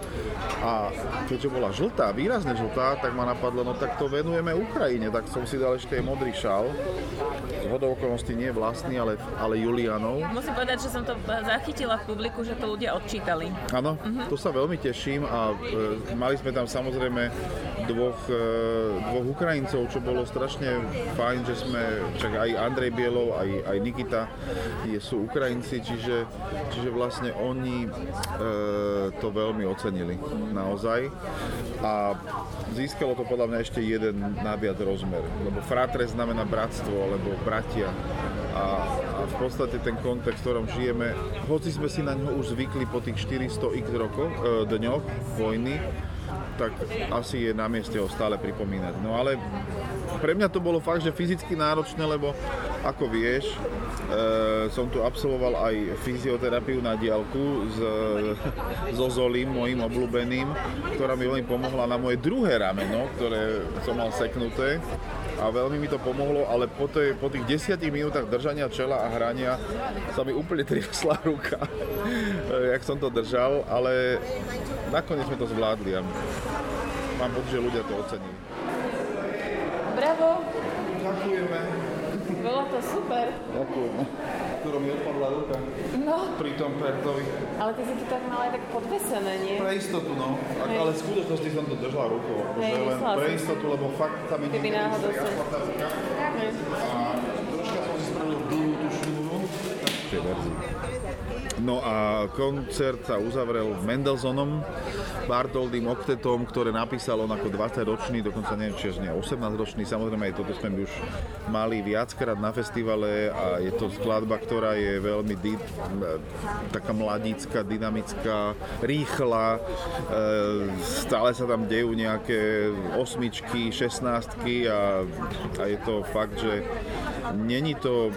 a keďže bola žltá, výrazne žltá, tak ma napadlo, no tak to venujeme Ukrajine, tak som si dal ešte aj modrý šal. Z hodou okolností nie vlastný, ale, ale Julianov. Musím povedať, že som to zachytila v publiku, že to ľudia odčítali. Áno, uh-huh. to sa veľmi teším a e, mali sme tam samozrejme dvoch, e, dvoch Ukrajincov, čo bolo strašne fajn, že sme, čak aj Andrej Bielov, aj, aj Nikita je, sú Ukrajinci, čiže, čiže vlastne oni e, to veľmi ocenili naozaj. A získalo to podľa mňa ešte jeden naviac rozmer, lebo fratre znamená bratstvo alebo bratia. A, a v podstate ten kontext, v ktorom žijeme, hoci sme si na ňo už zvykli po tých 400 x rokoch, e, dňoch vojny, tak asi je na mieste ho stále pripomínať. No ale pre mňa to bolo fakt, že fyzicky náročné, lebo ako vieš, e, som tu absolvoval aj fyzioterapiu na diálku s, so Zolim, mojim obľúbeným, ktorá mi veľmi pomohla na moje druhé rameno, ktoré som mal seknuté a veľmi mi to pomohlo, ale po, tej, po tých desiatich minútach držania čela a hrania sa mi úplne triasla ruka, jak som to držal, ale nakoniec sme to zvládli a mám pocit, že ľudia to ocenili. Bravo! Ďakujeme. Bolo to super. Ďakujeme. Ktorom mi odpadla ruka. No. Pri tom Pertovi. Ale ty si to tak mal aj tak podvesené, nie? Pre istotu, no. Hej. Ale v skutočnosti som to držal rukou. Hej, len pre istotu, lebo fakt tam mi Keby náhodou sa... A troška som si spravil dlhú tú šnúru. No a koncert sa uzavrel Mendelsonom, Bartoldým oktetom, ktoré napísal on ako 20-ročný, dokonca neviem, či nie 18-ročný, samozrejme aj toto sme už mali viackrát na festivale a je to skladba, ktorá je veľmi di- taká mladícka, dynamická, rýchla, e, stále sa tam dejú nejaké osmičky, šestnáctky a, a je to fakt, že není to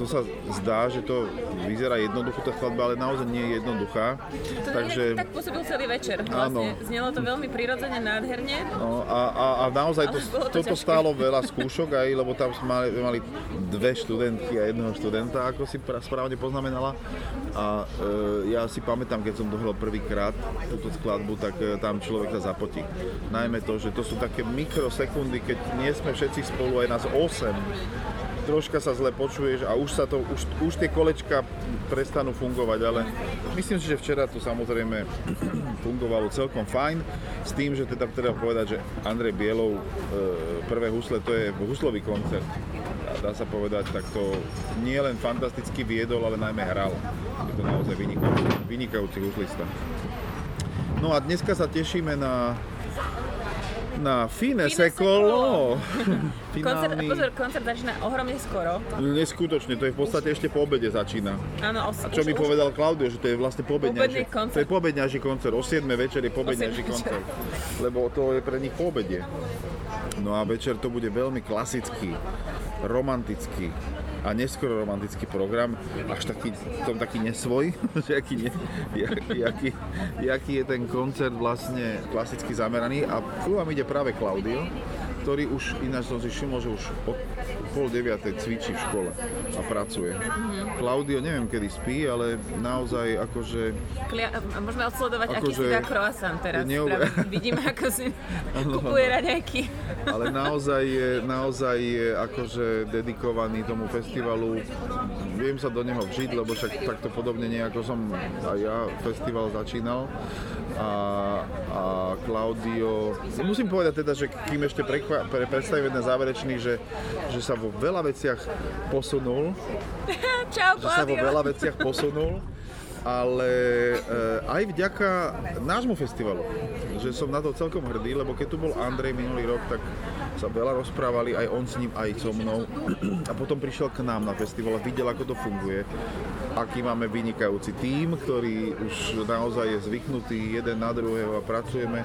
to sa zdá, že to vyzerá jednoducho tá skladba, ale naozaj nie je jednoduchá. To Takže... tak pôsobil celý večer. Vlastne áno. znelo to veľmi prirodzene, nádherne. No, a, a, a naozaj to, to toto ťažké. stálo veľa skúšok aj, lebo tam sme mali, mali dve študentky a jedného študenta, ako si správne poznamenala. A e, ja si pamätám, keď som dohral prvýkrát túto skladbu, tak e, tam človek sa zapotí. Najmä to, že to sú také mikrosekundy, keď nie sme všetci spolu, aj nás 8 troška sa zle počuješ a už, sa to, už, už tie kolečka prestanú fungovať, ale myslím si, že včera to samozrejme fungovalo celkom fajn, s tým, že teda treba povedať, že Andrej Bielov e, prvé husle, to je huslový koncert. A dá sa povedať, tak to nie len fantasticky viedol, ale najmä hral. Je to naozaj vynikajúci, vynikajúci huslista. No a dneska sa tešíme na na Fine, Fine Sekolo. koncert, pozor, koncert začína ohromne skoro. Neskutočne, to je v podstate ešte po obede začína. Áno, os, A čo už, mi už... povedal Klaudio, že to je vlastne poobedňajší koncert. To je poobedňajší koncert, o 7 večer je poobedňajší koncert. Lebo to je pre nich poobedie. No a večer to bude veľmi klasický, romantický, a neskoro romantický program, až taký, tom taký nesvoj, že aký, ne, jaký, jaký je ten koncert vlastne klasicky zameraný. A tu vám ide práve Claudio, ktorý už, ináč som si všimol, že už od pol deviatej cvičí v škole a pracuje. Klaudio neviem kedy spí, ale naozaj akože Klia- môžeme odsledovať, aký Akože- si dá croissant teraz. Neu... Vidíme, ako si kupuje raňajky. ale naozaj je, naozaj je akože dedikovaný tomu festivalu. Viem sa do neho vžiť, lebo však takto podobne nejako som aj ja festival začínal. A, a Claudio, musím povedať teda, že kým ešte prekva, pre, predstavím jeden záverečný, že, že sa vo veľa veciach posunul, Čau, že sa vo veľa veciach posunul, ale eh, aj vďaka nášmu festivalu, že som na to celkom hrdý, lebo keď tu bol Andrej minulý rok, tak sa veľa rozprávali, aj on s ním, aj so mnou. A potom prišiel k nám na festival a videl, ako to funguje. Aký máme vynikajúci tím, ktorý už naozaj je zvyknutý jeden na druhého a pracujeme.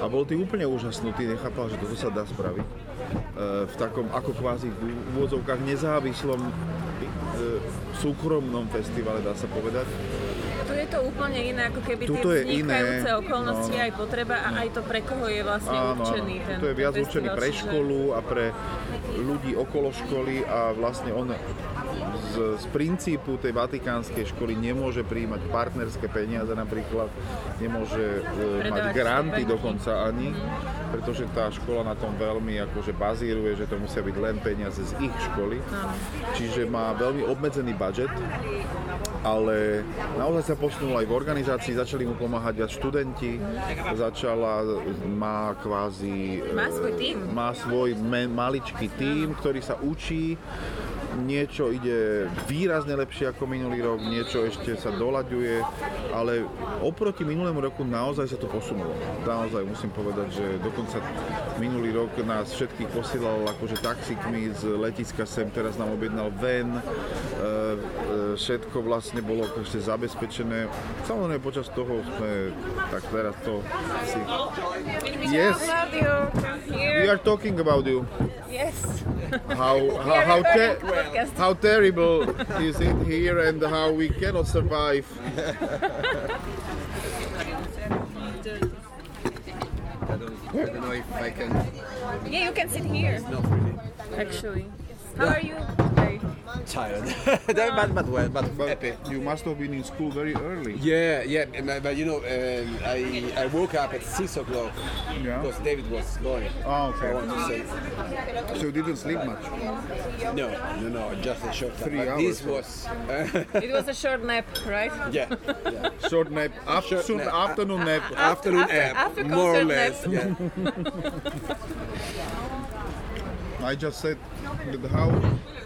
A bol tým úplne úžasnutý, nechápal, že toto sa dá spraviť. Eh, V takom, ako kvázi v úvodzovkách nezávislom eh, súkromnom festivale, dá sa povedať. Je to úplne iné, ako keby Tuto tie je iné, vznikajúce okolnosti no. aj potreba a aj to pre koho je vlastne Áno, určený ten To je viac určený pre školu a pre ľudí okolo školy a vlastne on z, z princípu tej vatikánskej školy nemôže príjmať partnerské peniaze napríklad, nemôže e, mať granty dokonca ani, pretože tá škola na tom veľmi akože bazíruje, že to musia byť len peniaze z ich školy. Čiže má veľmi obmedzený budget, ale naozaj sa posunul aj v organizácii, začali mu pomáhať viac študenti, začala, má kvázi... Má svoj tím. Má svoj maličký tím, ktorý sa učí, niečo ide výrazne lepšie ako minulý rok, niečo ešte sa doľaďuje, ale oproti minulému roku naozaj sa to posunulo. Naozaj musím povedať, že dokonca minulý rok nás všetkých posielal akože taxikmi z letiska sem, teraz nám objednal ven, e, e, všetko vlastne bolo ešte zabezpečené. Samozrejme počas toho sme, tak teraz to si... Yes, we are talking about you. Yes. how how how, te- podcast. how terrible is it here and how we cannot survive. I don't, I don't know if I can. Yeah, you can sit here. Not really. Actually. How are you today? Tired. but, but well, but, But happy. you must have been in school very early. Yeah, yeah, but, but you know, um, I, I woke up at 6 o'clock Yeah. because David was going. Oh, So I okay. want to say, So you didn't sleep much. no, no, no, just a short. Three but hours, this huh? was, It was a short nap, right? yeah, yeah. Short nap, afternoon, nap. afternoon nap. Afternoon after- nap, after more or less. nap. Yeah. I just said that how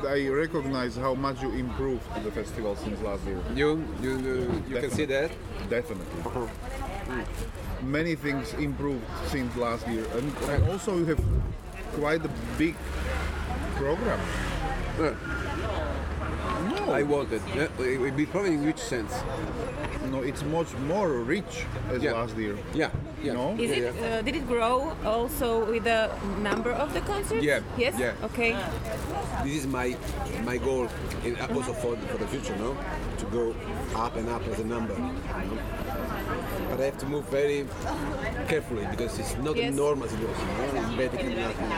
I recognize how much you improved the festival since last year. You, you, you, you can see that. Definitely. Uh-huh. Hmm. Many things improved since last year, and, and also you have quite a big program. No, I wanted. Yeah, it would be probably in which sense? no, it's much more rich as Yeah. last year. Yeah, yeah. No? Is it? Uh, did it grow also with the number of the concerts? Yeah, Yes. yeah. Okay. this is my my goal in, also for, for the future no to go up and up as a number you know? but I have to move very carefully because it's not Yes. a normal situation you know? in Vatican nothing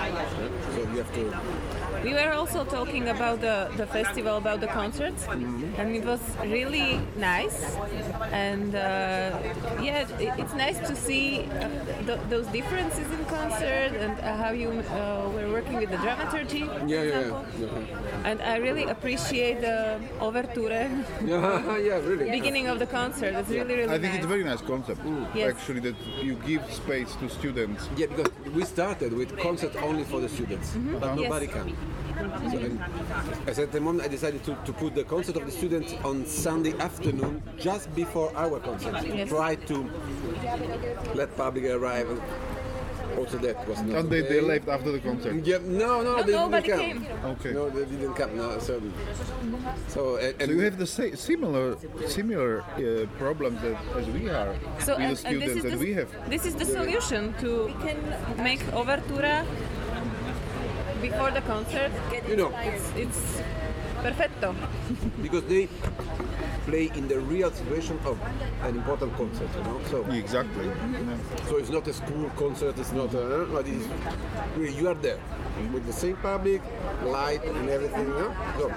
so you have to We were also talking about the, the festival, about the concerts, and it was really nice. And uh, yeah, it, it's nice to see uh, th- those differences in concert and uh, how you uh, were working with the dramaturgy. for yeah yeah yeah And I really appreciate the overture, yeah, yeah really beginning of the concert. It's really, really I think nice. it's a very nice concept. Yes. Actually, that you give space to students. yeah because we started with concert only for the students but nobody Yes. can so, and as at the moment I decided to, to put the concert of the students on Sunday afternoon just before our concert Yes. try to let public arrive also that was not And they, they left after the concert. Yeah, no, no, No, they nobody didn't came. come. Okay. No, they didn't come. No, so, so, and, So you have the sa- similar similar uh, problems that, as we are So with and, the and this students is that the, we have. this is the solution to make overtura before the concert. You know. it's, it's Perfetto. because they play in the real situation of an important concert, you know. So Exactly. so it's not a school concert. It's not a, but it's you are there with the same public, light and everything. You know? So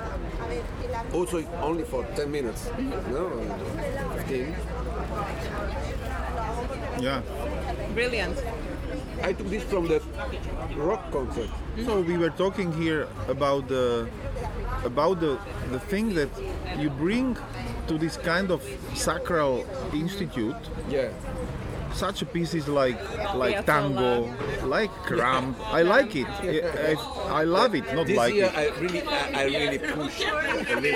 also only for 10 minutes, you know, 15. Yeah. Brilliant. I took this from the rock concert. So we were talking here about the about the the thing that you bring to this kind of sacral institute Yeah. Such a pieces like like Piazzolla. tango, like cramp. I like it. I, I love it. Not This like year it. I really, I, I really push. Really,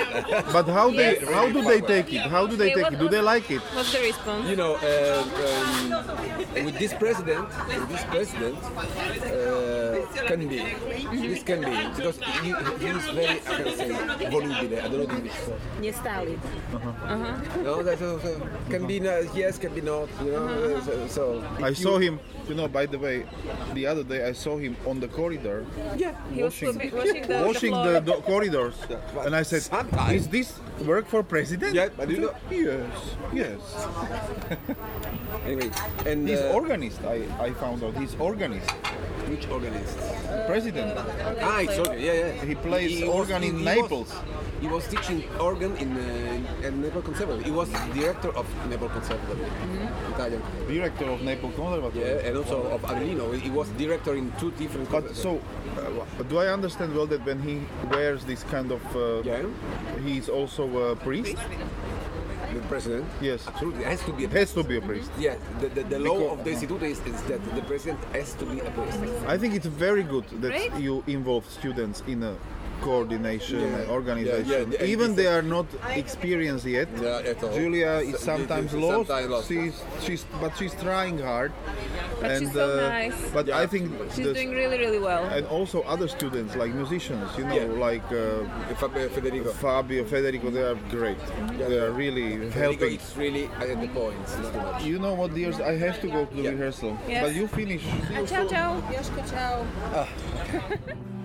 But how they how do they take it? How do they take it? Do they like it? What's the response? you know, uh, um, with this president, with this president, uh, can be, this can be, because he, he is very, I can say, volubile. I don't know the English. Nestály. No, that uh, can be uh, yes, can be not. You know, uh, so, so I saw you- him. You know, by the way, the other day I saw him on the corridor He was washing, washing, washing the, washing the, the, floor. do- corridors, and I said, Sometimes. "Is this work for president?" Yeah, but you know, Yes, yes. anyway, and He's uh, organist. I, I found out he's organist. Which organist? President. Ah, it's organ. Yeah, yeah. He plays was- organ in he Naples. Was, he was teaching organ in uh, Naples Conservatory. He was director of Naples Conservatory, Italian. Director of Naples Conservatory. Yeah, and also of Avellino. He was director in two different. But so, uh, do I understand well that when he wears this kind of, uh, yeah, he's also a priest? The president. Yes. Absolutely, it has to be. A Has to be a priest. Yeah, the, the, the law Because- of the Instituto is, is that the president has to be a priest. I think it's very good that Great. you involve students in a coordination Yeah. and organization. Yeah, yeah, Even they are not experienced yet. Yeah, at all. Julia is sometimes sometimes lost. lost. She's, she's, but she's trying hard. But and, she's so uh, nice. But Yeah. I think She's the- doing really, really well. and also other students like musicians, you know, Yeah. like uh, Fa- uh, Federico. Fabio, Federico, they are great. They are really Federico helping. is really at the point. It's not too much. You know what, dears? I have to go to the Yeah. rehearsal. Yes. But you finish. Ciao, ciao. Joško, čau. Thursday,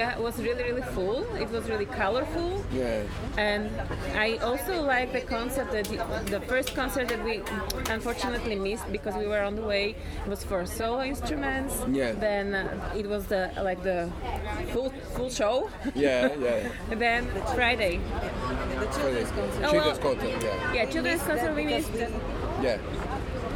yeah, was really, really full. It was really colorful. Yeah. And I also like the concert that the first concert that we unfortunately missed because we were on the way was for solo instruments. Yeah. Then uh, it was the like the full full show. Yeah, yeah. and then Friday. The children's concert. Oh, Children's well- concert, yeah. Yeah, children's concert we missed. Yeah.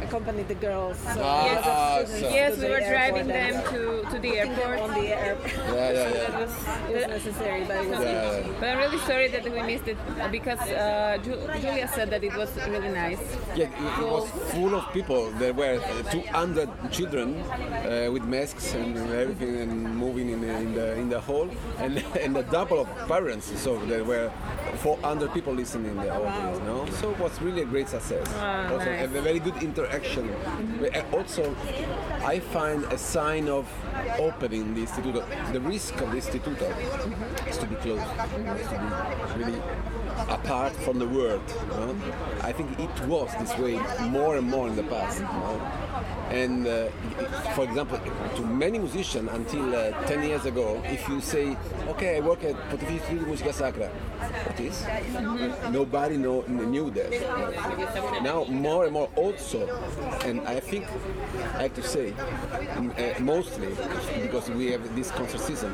Accompanied the girls. So Ah, yes, so- students Yes, to we the were driving them to, to the airport. on the airport. Yeah, yeah, That yeah. was, It was necessary, but it was Yeah. But I'm really sorry that we missed it because uh, Ju- Julia said that it was really nice. Yeah, it, it was full of people. There were 200 children uh, with masks and everything and moving in the, in the in the hall, and and a double of parents. So there were 400 people listening in the audience. No, so it was really a great success. Also, nice. a very good interaction. Also, I find a sign of opening the institute. The risk of the institute is to be closed, is to be really apart from the world. you know? I think it was this way more and more in the past. you know? And uh, for example, to many musicians until uh, 10 years ago, if you say, okay, I work at Pontificio di Musica Sacra, what is? Nobody know, knew that. Now more and more also, and I think I have to say, uh, mostly because we have this concert season,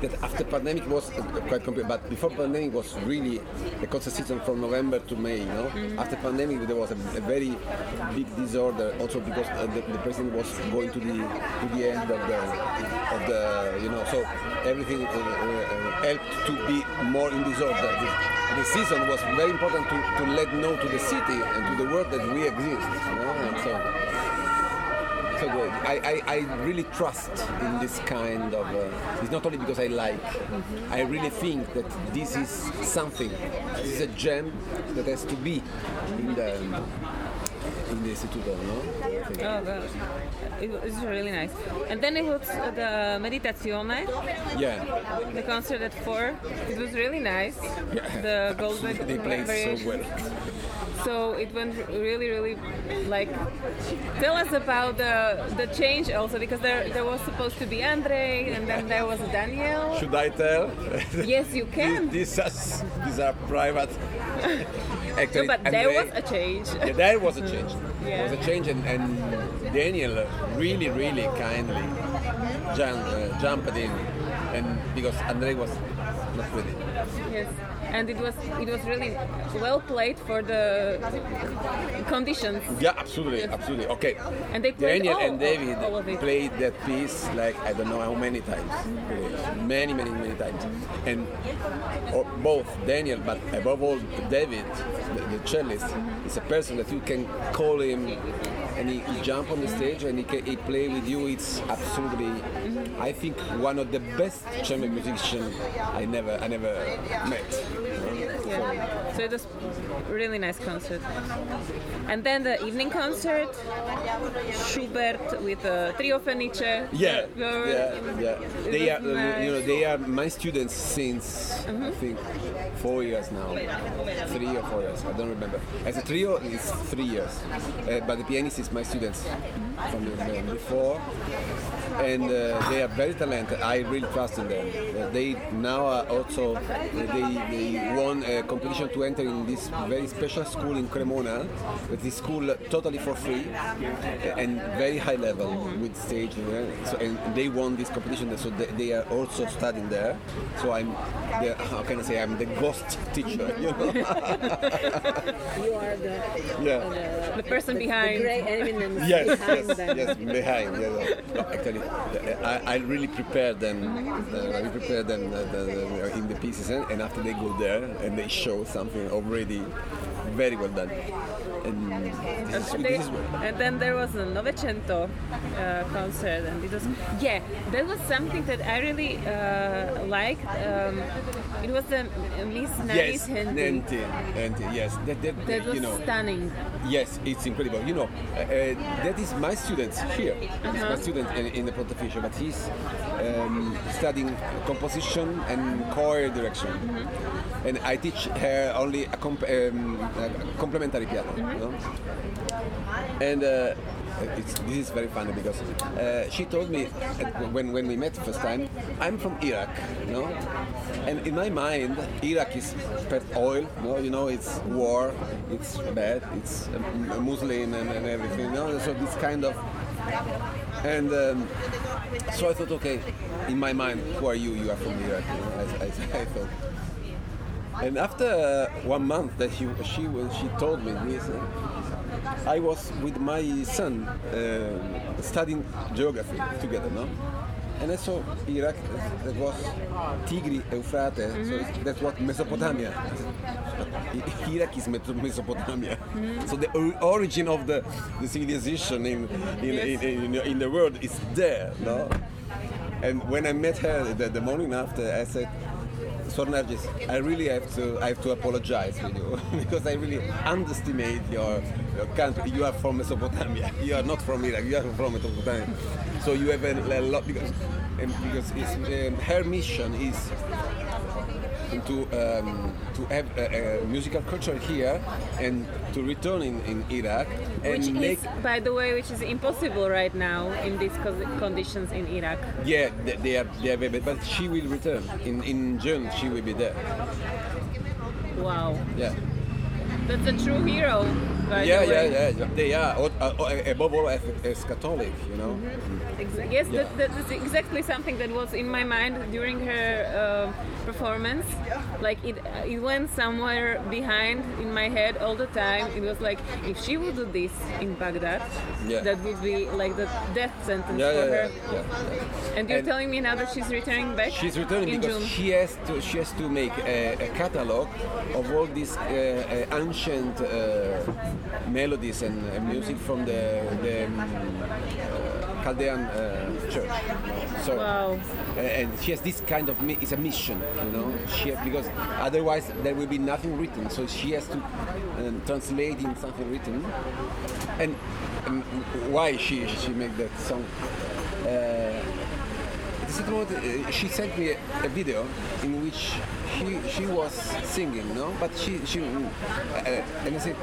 that after pandemic was quite compared, but before pandemic was really the concert season from November to May. You know, after pandemic there was a, a very big disorder, also because uh, the, the president was going to the to the end of the of the you know, so everything uh, uh, helped to be more in disorder. The, the season was very important to, to let know to the city and to the world that we exist. You know, and so so good. I, I, I really trust in this kind of. Uh, it's not only because I like. I really think that this is something. This is a gem that has to be in the in the Instituto, no? Oh god, it was really nice. And then it was the Meditazione, Yeah, the concert at four. It was really nice. Yeah. The Goldberg they played so well. So it went really, really like. Tell us about the the change also because there there was supposed to be Andre and then there was Daniel. Should I tell? Yes, you can. these, are, these are private. Actually, No, but there was a change. Yeah, there was a change. There was a change, and, and Daniel really, really kindly jumped, uh, jumped in, and because Andre was not with it. Yes, and it was it was really well played for the conditions. Yeah, absolutely, absolutely. Okay. And they played Daniel all- and David all played that piece like I don't know how many times, many, many, many times, and or both Daniel, but above all David, the, the cellist, is a person that you can call him, and he, he jump on the stage and he, can, he play with you. It's absolutely, I think, one of the best chamber musicians I never, I never met. Yeah. So it was really nice concert. And then the evening concert, Schubert with uh, Trio Fenice. Yeah, yeah, yeah. They are, uh, you know, they are my students since I think four years now, three or four years. I don't remember. As a trio, it's three years, uh, but the pianist is my students from the, before, and uh, they are very talented. I really trust in them. Uh, they now are also they, they won a competition to enter in this very special school in Cremona. this school totally for free uh, and very high level with stage. uh, So and they won this competition, so they, they are also studying there. So I'm, the, how can I say, I'm the ghost teacher. You know? You are the, yeah. The person the, behind. the grey eminence Yes, behind yes, them. yes, behind. Yes. No, actually, I, I really prepare them. Uh, I prepare them uh, the, the, in the pieces, and, and after they go there and they show something already very well done. And this is, they- and then there was a Novecento uh, concert, and it was yeah, that was something that I really uh, liked. Um, it was the Miss yes, Nice Handy. Nenti, Nenti, yes, that, that, That was you know, stunning. Yes, it's incredible. You know, uh, uh, that is my student here. It's my student in, in the Pontificio, but he's um, studying composition and choir direction. And I teach her only a comp- um, a complementary piano. You know? And uh, this is very funny because uh, she told me that when, when we met the first time, I'm from Iraq, you know? And in my mind, Iraq is per oil, no? you know, it's war, it's bad, it's a Muslim and, and everything, you know? So this kind of. And um, so I thought, okay, in my mind, who are you? You are from Iraq, you know? I, I, I thought. And after uh, one month that she she she told me this, uh, I was with my son uh, studying geography together, no? And I saw Iraq, that was Tigris, Euphrates, so it's- that was Mesopotamia. I said, Iraq is Meso- Mesopotamia. So the or- origin of the, the civilization in in, in, in, in the world is there, no? And when I met her the, the morning after, I said, Sor I really have to I have to apologize with you because I really underestimate your, your country. You are from Mesopotamia. You are not from Iraq. You are from Mesopotamia. So you have a, a lot because it's, um, her mission is to um, to have a, a musical culture here and to return in, in Iraq and Which make is, by the way, which is impossible right now in these co- conditions in Iraq. yeah they, they are they are very, but she will return in in June she will be there Wow, yeah that's a true hero. By yeah, the yeah way. yeah yeah they are or, or, above all as, as Catholic you know Exa- Yes, Yeah. that, that is exactly something that was in my mind during her uh, performance. Like it, it went somewhere behind in my head all the time. It was like if she would do this in Baghdad, Yeah. that would be like the death sentence yeah for yeah, her. yeah, yeah, yeah. And you're And- telling me now that she's returning back? She's returning in because June. she has to she has to make a, a catalog of all these uh, uh, ancient uh, melodies and music from the, the um, uh, Chaldean uh, church. So Wow. and she has this kind of mi- it's a mission, you know. She because otherwise there will be nothing written. So she has to um, translate in something written. And um, why she she make that song? Uh, the second one, uh, she sent me a, video in which she she was singing, no? But she she uh, uh, and I said,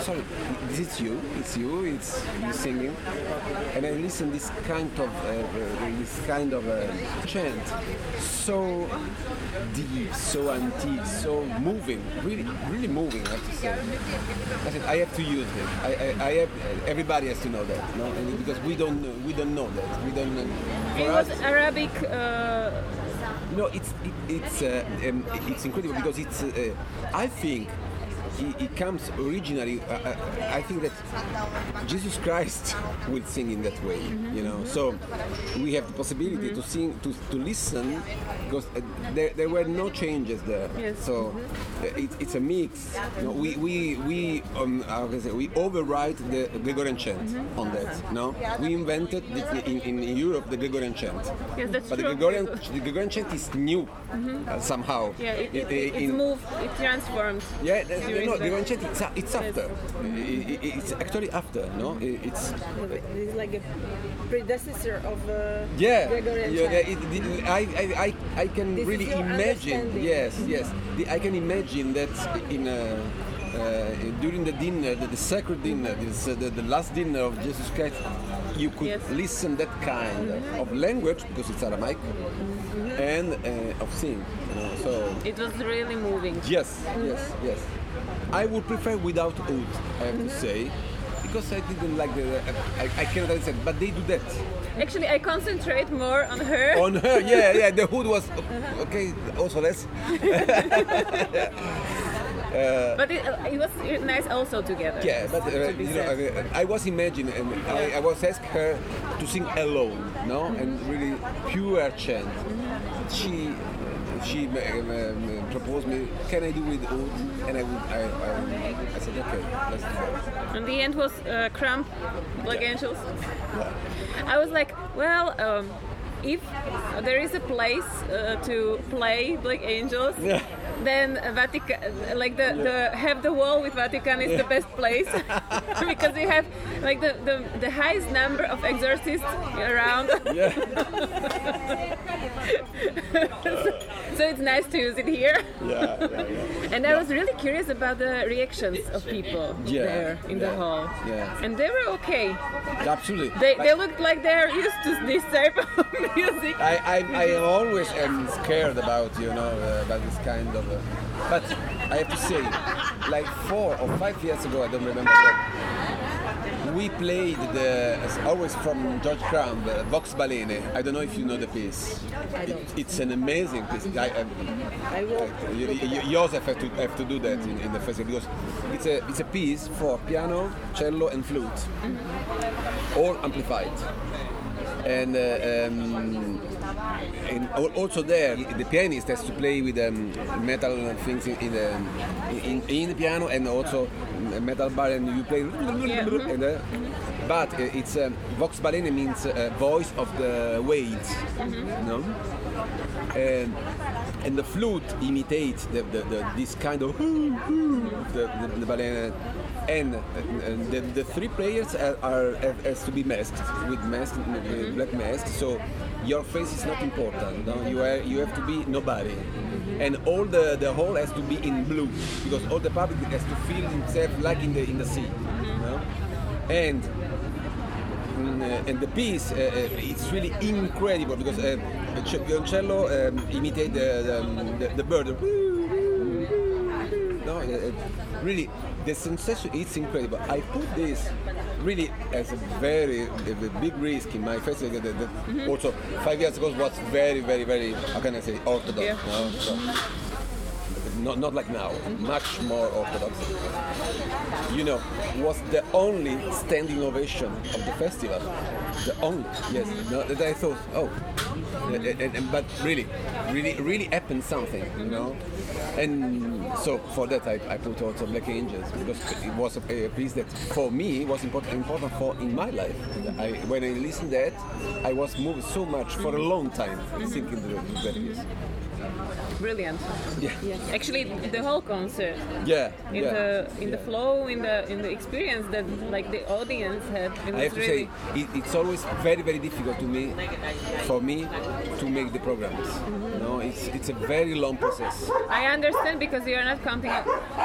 sorry, this is you, it's you, it's you singing, and I listened this kind of uh, uh, this kind of chant, so deep, so antique, so moving, really really moving. I have to say. I said I have to use it. I, I, I have everybody has to know that, no? And because we don't know, we don't know that. We don't. know. It For was us- Arabic. Uh, no, it's it, it's uh, um, it's incredible because it's. Uh, I think it, it comes originally. Uh, uh, I think that Jesus Christ will sing in that way. You know, so we have the possibility to sing to, to listen because uh, there, there were no changes there. Yes. So uh, it, it's a mix. You know, we we we um, how can I say we override the Gregorian chant on that. No, we invented the, in, in Europe the Gregorian chant. Yes, that's but true. the Gregorian the Gregorian chant is new uh, somehow. yeah, it, it, I- it, it's moved. It transformed. yeah, during no, the- chant it's, a- it's after. It's actually after. No, it's It's like a predecessor of uh, yeah, Gregorian yeah. it- it- I, I, I, can This really imagine. Yes, yes. The- I can imagine that in. Uh, uh, during the dinner, the, the sacred dinner, this, uh, the, the last dinner of Jesus Christ, you could Yes. listen that kind of language because it's Aramaic and uh, of sing. You know, so It was really moving. Yes, yes, yes. I would prefer without oud, I have to say, because I didn't like the. I, I cannot understand, but they do that. Actually, I concentrate more on her. On her, yeah, yeah, the hood was okay, also less. But it, uh, it was nice also together. Yeah, but uh, to you know. I, I was imagining, and I, I was asking her to sing alone, no, and really pure chant. She she um, proposed me, can I do with oud? And I would, I, I, I said, okay, let's do that. And the end was uh, Crump, Black Angels. I was like, well, um, if there is a place uh, to play Black Angels, Yeah. Then Vatican, like the, the have the wall with Vatican is the best place because you have like the, the, the highest number of exorcists around. Yeah. so it's nice to use it here. Yeah, yeah, yeah. And I was really curious about the reactions of people Yeah, there in the hall. yeah. And they were okay. Absolutely. They, Like- they looked like they're used to this type of music. I, I, I always am scared about you know uh, about this kind of. Uh, but I have to say, like four or five years ago, I don't remember. We played the as always from George Crumb, uh, Vox Balene. I don't know if you know the piece. It, it's an amazing piece. I, I, I will. you, you, Joseph have to have to do that in, in the festival because it's a it's a piece for piano, cello, and flute, all amplified. And, uh, um, and also there, the pianist has to play with um, metal things in, in, the, in, in the piano and also a metal bar, and you play. And, uh, but it's um, vox balene means uh, voice of the waves, no? And, and the flute imitates the, the, the, this kind of the, the, the balena. And, the, the three players are, are has to be masked with mask, with black mask. So your face is not important. No? You are, you have to be nobody, and all the the hall has to be in blue because all the public has to feel himself like in the in the sea. No? And mm, uh, and the piece uh, uh, it's really incredible because uh, Violoncello um, the, the, the, bird. No, uh, really, the sensation it's incredible. I put this really as a very a big risk in my that Mhm. Also, five years ago was very, very, very. How can I say orthodox? Yeah. no? So, not, not like now, much more orthodox. You know, was the only standing ovation of the festival. The only, yes. Mm-hmm. No, that I thought, oh, but really, really, really happened something, you mm-hmm. know. And so for that, I, I put also Black Angels because it was a, a piece that for me was important, important for in my life. Mm-hmm. I, when I listened that, I was moved so much for a long time thinking that, that piece. Brilliant. Yeah. Actually, the whole concert. Yeah, In yeah, the in the flow, in the in the experience that like the audience had. I have to say, it, it's always very, very difficult to me, for me, to make the programs. You know, it's it's a very long process. I understand because you are not counting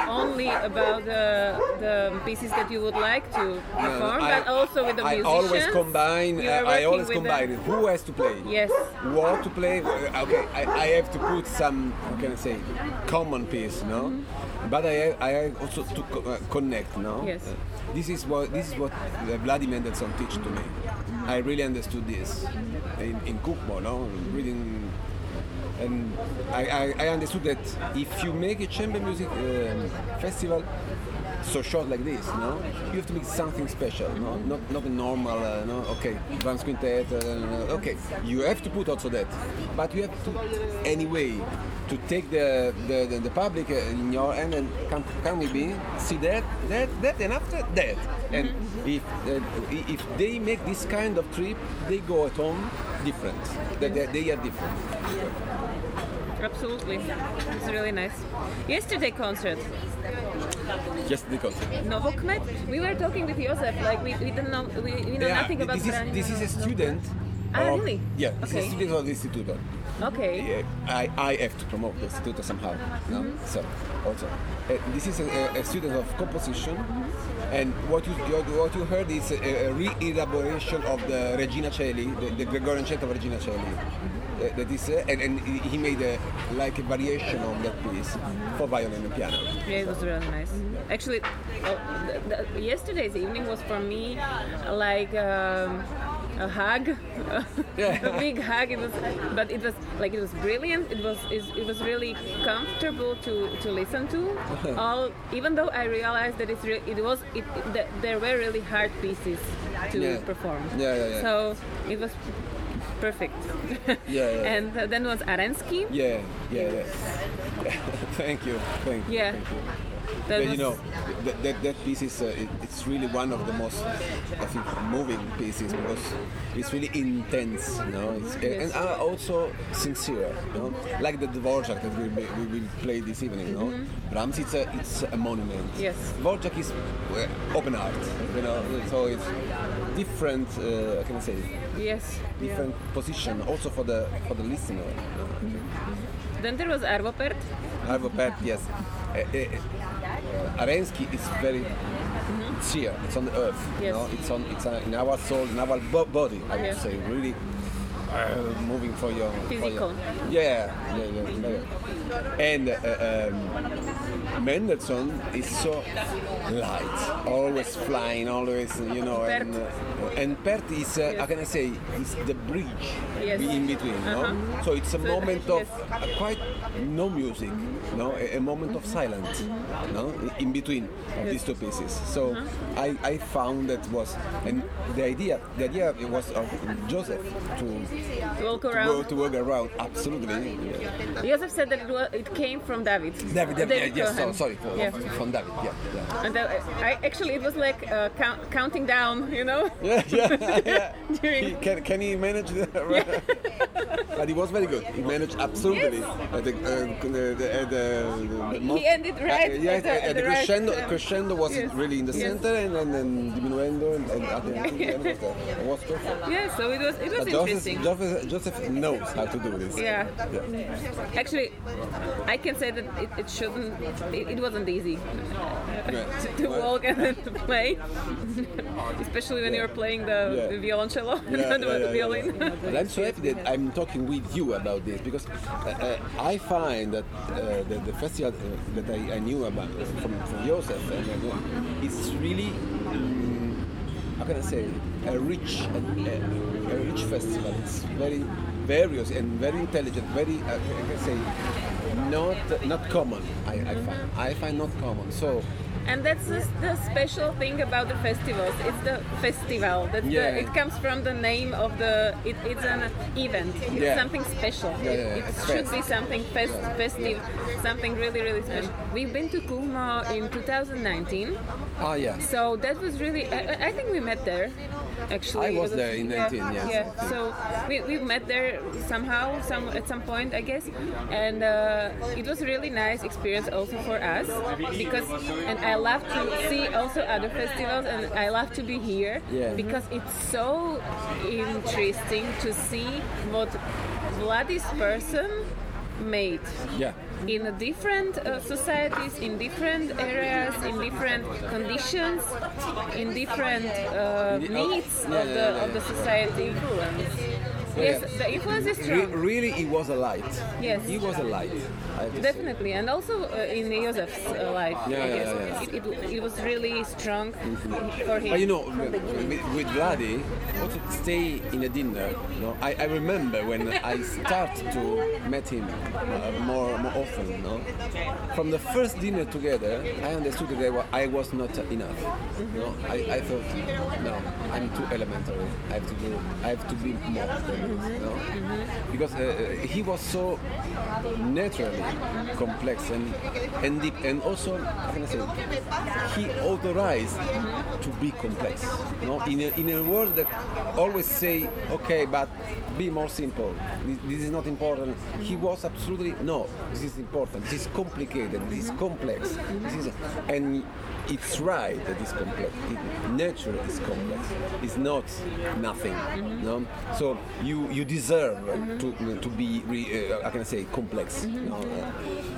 only about the, the pieces that you would like to perform, I- but also with the I musicians. always combine. Uh, I always combine. Who has to play? Yes. What to play? Uh, Okay, I, I have to put some. How can I say? Common piece, no. Mm-hmm. But I I also to co- uh, connect, no. Yes. Uh, this is what this is what uh, Vladimir Mendelssohn teach to me. I really understood this in, in Cookmo, no, reading. And I, I, I understood that if you make a chamber music um, festival so short like this, no, you have to make something special, no, not not normal, uh, no, okay, Brahms quintet, uh, okay, you have to put also that, but you have to anyway to take the the, the, the public uh, in your hand and come come with me, see that, that, that, and after that, and if uh, if they make this kind of trip, they go at home different, that they, they are different. Absolutely, it's really nice. Yesterday concert, Just the concert. Novokmet. We were talking with Josef, like we, we don't know we, we know Yeah, nothing about this is, this is a student. Ah, of- really? Yeah, this is a student of the Instituto. Okay. Yeah, I, I have to promote the Instituto somehow. No? Mm-hmm. So, also, uh, this is a, a- student of composition, Mm-hmm. and what you you- what you heard is a, a re-elaboration of the Regina Celi, the, the Gregorian chant of Regina Celi. That is, uh, and, and he made a, like a variation of that piece for violin and piano. Yeah, it was really nice. Actually, oh, the, the, yesterday's evening was for me like um, a hug, a big hug. It was, but it was like it was brilliant. It was it, was really comfortable to, to listen to. All even though I realized that it's re- it was it, it, there were really hard pieces to Yeah. perform. Yeah, yeah, yeah. So it was perfect. Yeah, yeah. and then was Arensky. Yeah, yeah, yeah. thank you, thank you. Yeah. Thank you. That But, you know, that, that, that piece is uh, it, it's really one of the most I think moving pieces because it's really intense, you know, it's, Yes. and uh, also sincere, you know, like the Dvorak that we, we will play this evening, you know. Mhm. Brahms, it's a it's a monument. Yes. Dvorak is uh, open art, you know, so it's different. Uh, can I say? Yes. Different position also for the for the listener. Then there was Arvopert. Arvo Pärt, yes. Uh, Arensky is very it's here. It's on the earth. You know? It's on. It's uh, in our soul, in our bo- body. I would Yeah. say really uh, moving for your for your- Physical. yeah, yeah, yeah, yeah. And uh, um, Mendelssohn is so light, always flying, always you know. And, uh, and Pärt is, uh, how can I say, is the bridge Yes. in between. No? Uh-huh. So it's a So, moment of yes. uh, quite no music, no, a, a moment of silence, no, in between of these two pieces. So I, I found that was, and the idea, the idea it was of Joseph to To walk to around. go to walk around. Absolutely. Yeah. Josef said that it, was, it came from David. David, David, yeah, yes, so, sorry, for, Yeah. from David, yeah, yeah. And I actually it was like uh, count, counting down, you know. Yeah, yeah, yeah. During- He, can, can he manage that? but he was very good. He managed absolutely. Uh, the, uh, the, the, uh, the, the He ended right Uh, yes, at the- uh, at the the right crescendo, crescendo was Yes, really in the yes. center and then, then diminuendo and, and at the end it was, uh, was perfect. Yeah, so it was it was But interesting. Joseph, Joseph knows how to do this. Yeah. Actually, I can say that it, it shouldn't. It, it wasn't easy to, to walk and to play, especially when you're playing the, the violoncello, Yeah, the yeah, yeah, violin. yeah. And I'm so happy that I'm talking with you about this because uh, uh, I find that uh, the, the festival uh, that I, I knew about from, from Joseph and uh, it's really mm, how can I say a rich a, a, a rich festival. It's very various and very intelligent, very uh, I can say not not common. I, I find I find not common. So. And that's the, the special thing about the festivals. It's the festival. That's Yeah. it comes from the name of the. It, it's an event. It's Yeah. something special. Yeah, yeah, it it should be something fest, festive, something really, really special. We've been to Kulmo in 2019. Ah yeah. So that was really. I, I- think we met there. Actually, I was was- there in yeah, 19, yes. Yeah. So we, we met there somehow, some at some point, I guess, and uh, it was a really nice experience also for us because, and I love to see also other festivals, and I love to be here Yeah. because it's so interesting to see what Vladis person made Yeah. in different uh, societies, in different areas, in different conditions, in different uh, needs of the of the society. Yes, the influence is Re- strong. really, he was a light. Yes. He was a light. Definitely, and also uh, in Joseph's uh, life, Yeah, I yeah, guess yeah, It, it, it was really strong for him. But you know, with, with Vladi, also stay in a dinner. You know, I, I remember when I start to meet him uh, more more often. You know, from the first dinner together, I understood that I wa- I was not enough. You know, I, I thought, no, I'm too elementary. I have to do, I have to be more. Know? Because uh, uh, he was so naturally complex and and deep, and also, say, he authorized to be complex. You know, in a, in a world that always say, okay, but be more simple. This, this is not important. He was absolutely no. This is important. This is complicated. This is complex. This is, and it's right that it's complex. It, nature is complex. It's not nothing. No. So you you deserve to to be re, uh, how can say complex. you know,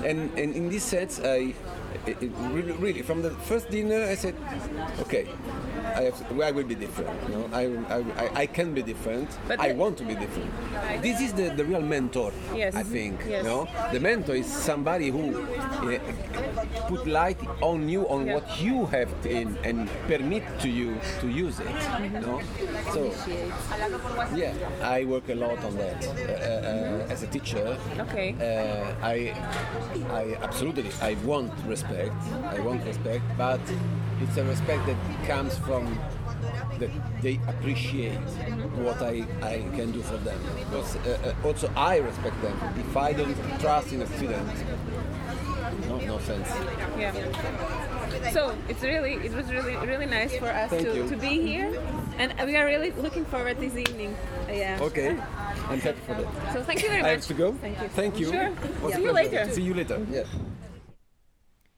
and and in this sense, I it, it really, really from the first dinner I said, okay, I, have, I will be different. You know, I, I, I- can be different. But I want to be different. This is the, the real mentor. Yes. I think. Yes. You know, the mentor is somebody who uh, put light on you on Yeah. what you have in and permit to you to use it. You know, so yeah, I work a lot on that uh, uh, as a teacher. Okay. Uh, I, I absolutely, I want respect. I want respect, but it's a respect that comes from that they appreciate what I, I can do for them. Because uh, uh, also I respect them. If I don't trust in a student, no, no sense. Yeah. So it's really, it was really, really nice for us Thank to, you. to be here, and we are really looking forward this evening. Yeah. Okay, I'm happy for that. So thank you very much. I have to go. Thank you. Thank you. Sure. See you later. See you later. Yeah.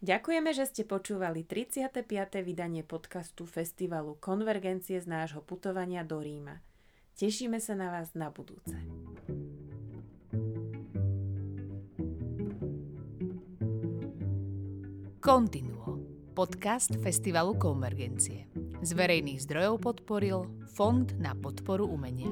Ďakujeme, že ste počúvali 35. vydanie podcastu festivalu Konvergencie z nášho putovania do Ríma. Tešíme sa na vás na budúce. Continuo. Podcast Festivalu Konvergencie. Z verejných zdrojov podporil Fond na podporu umenia.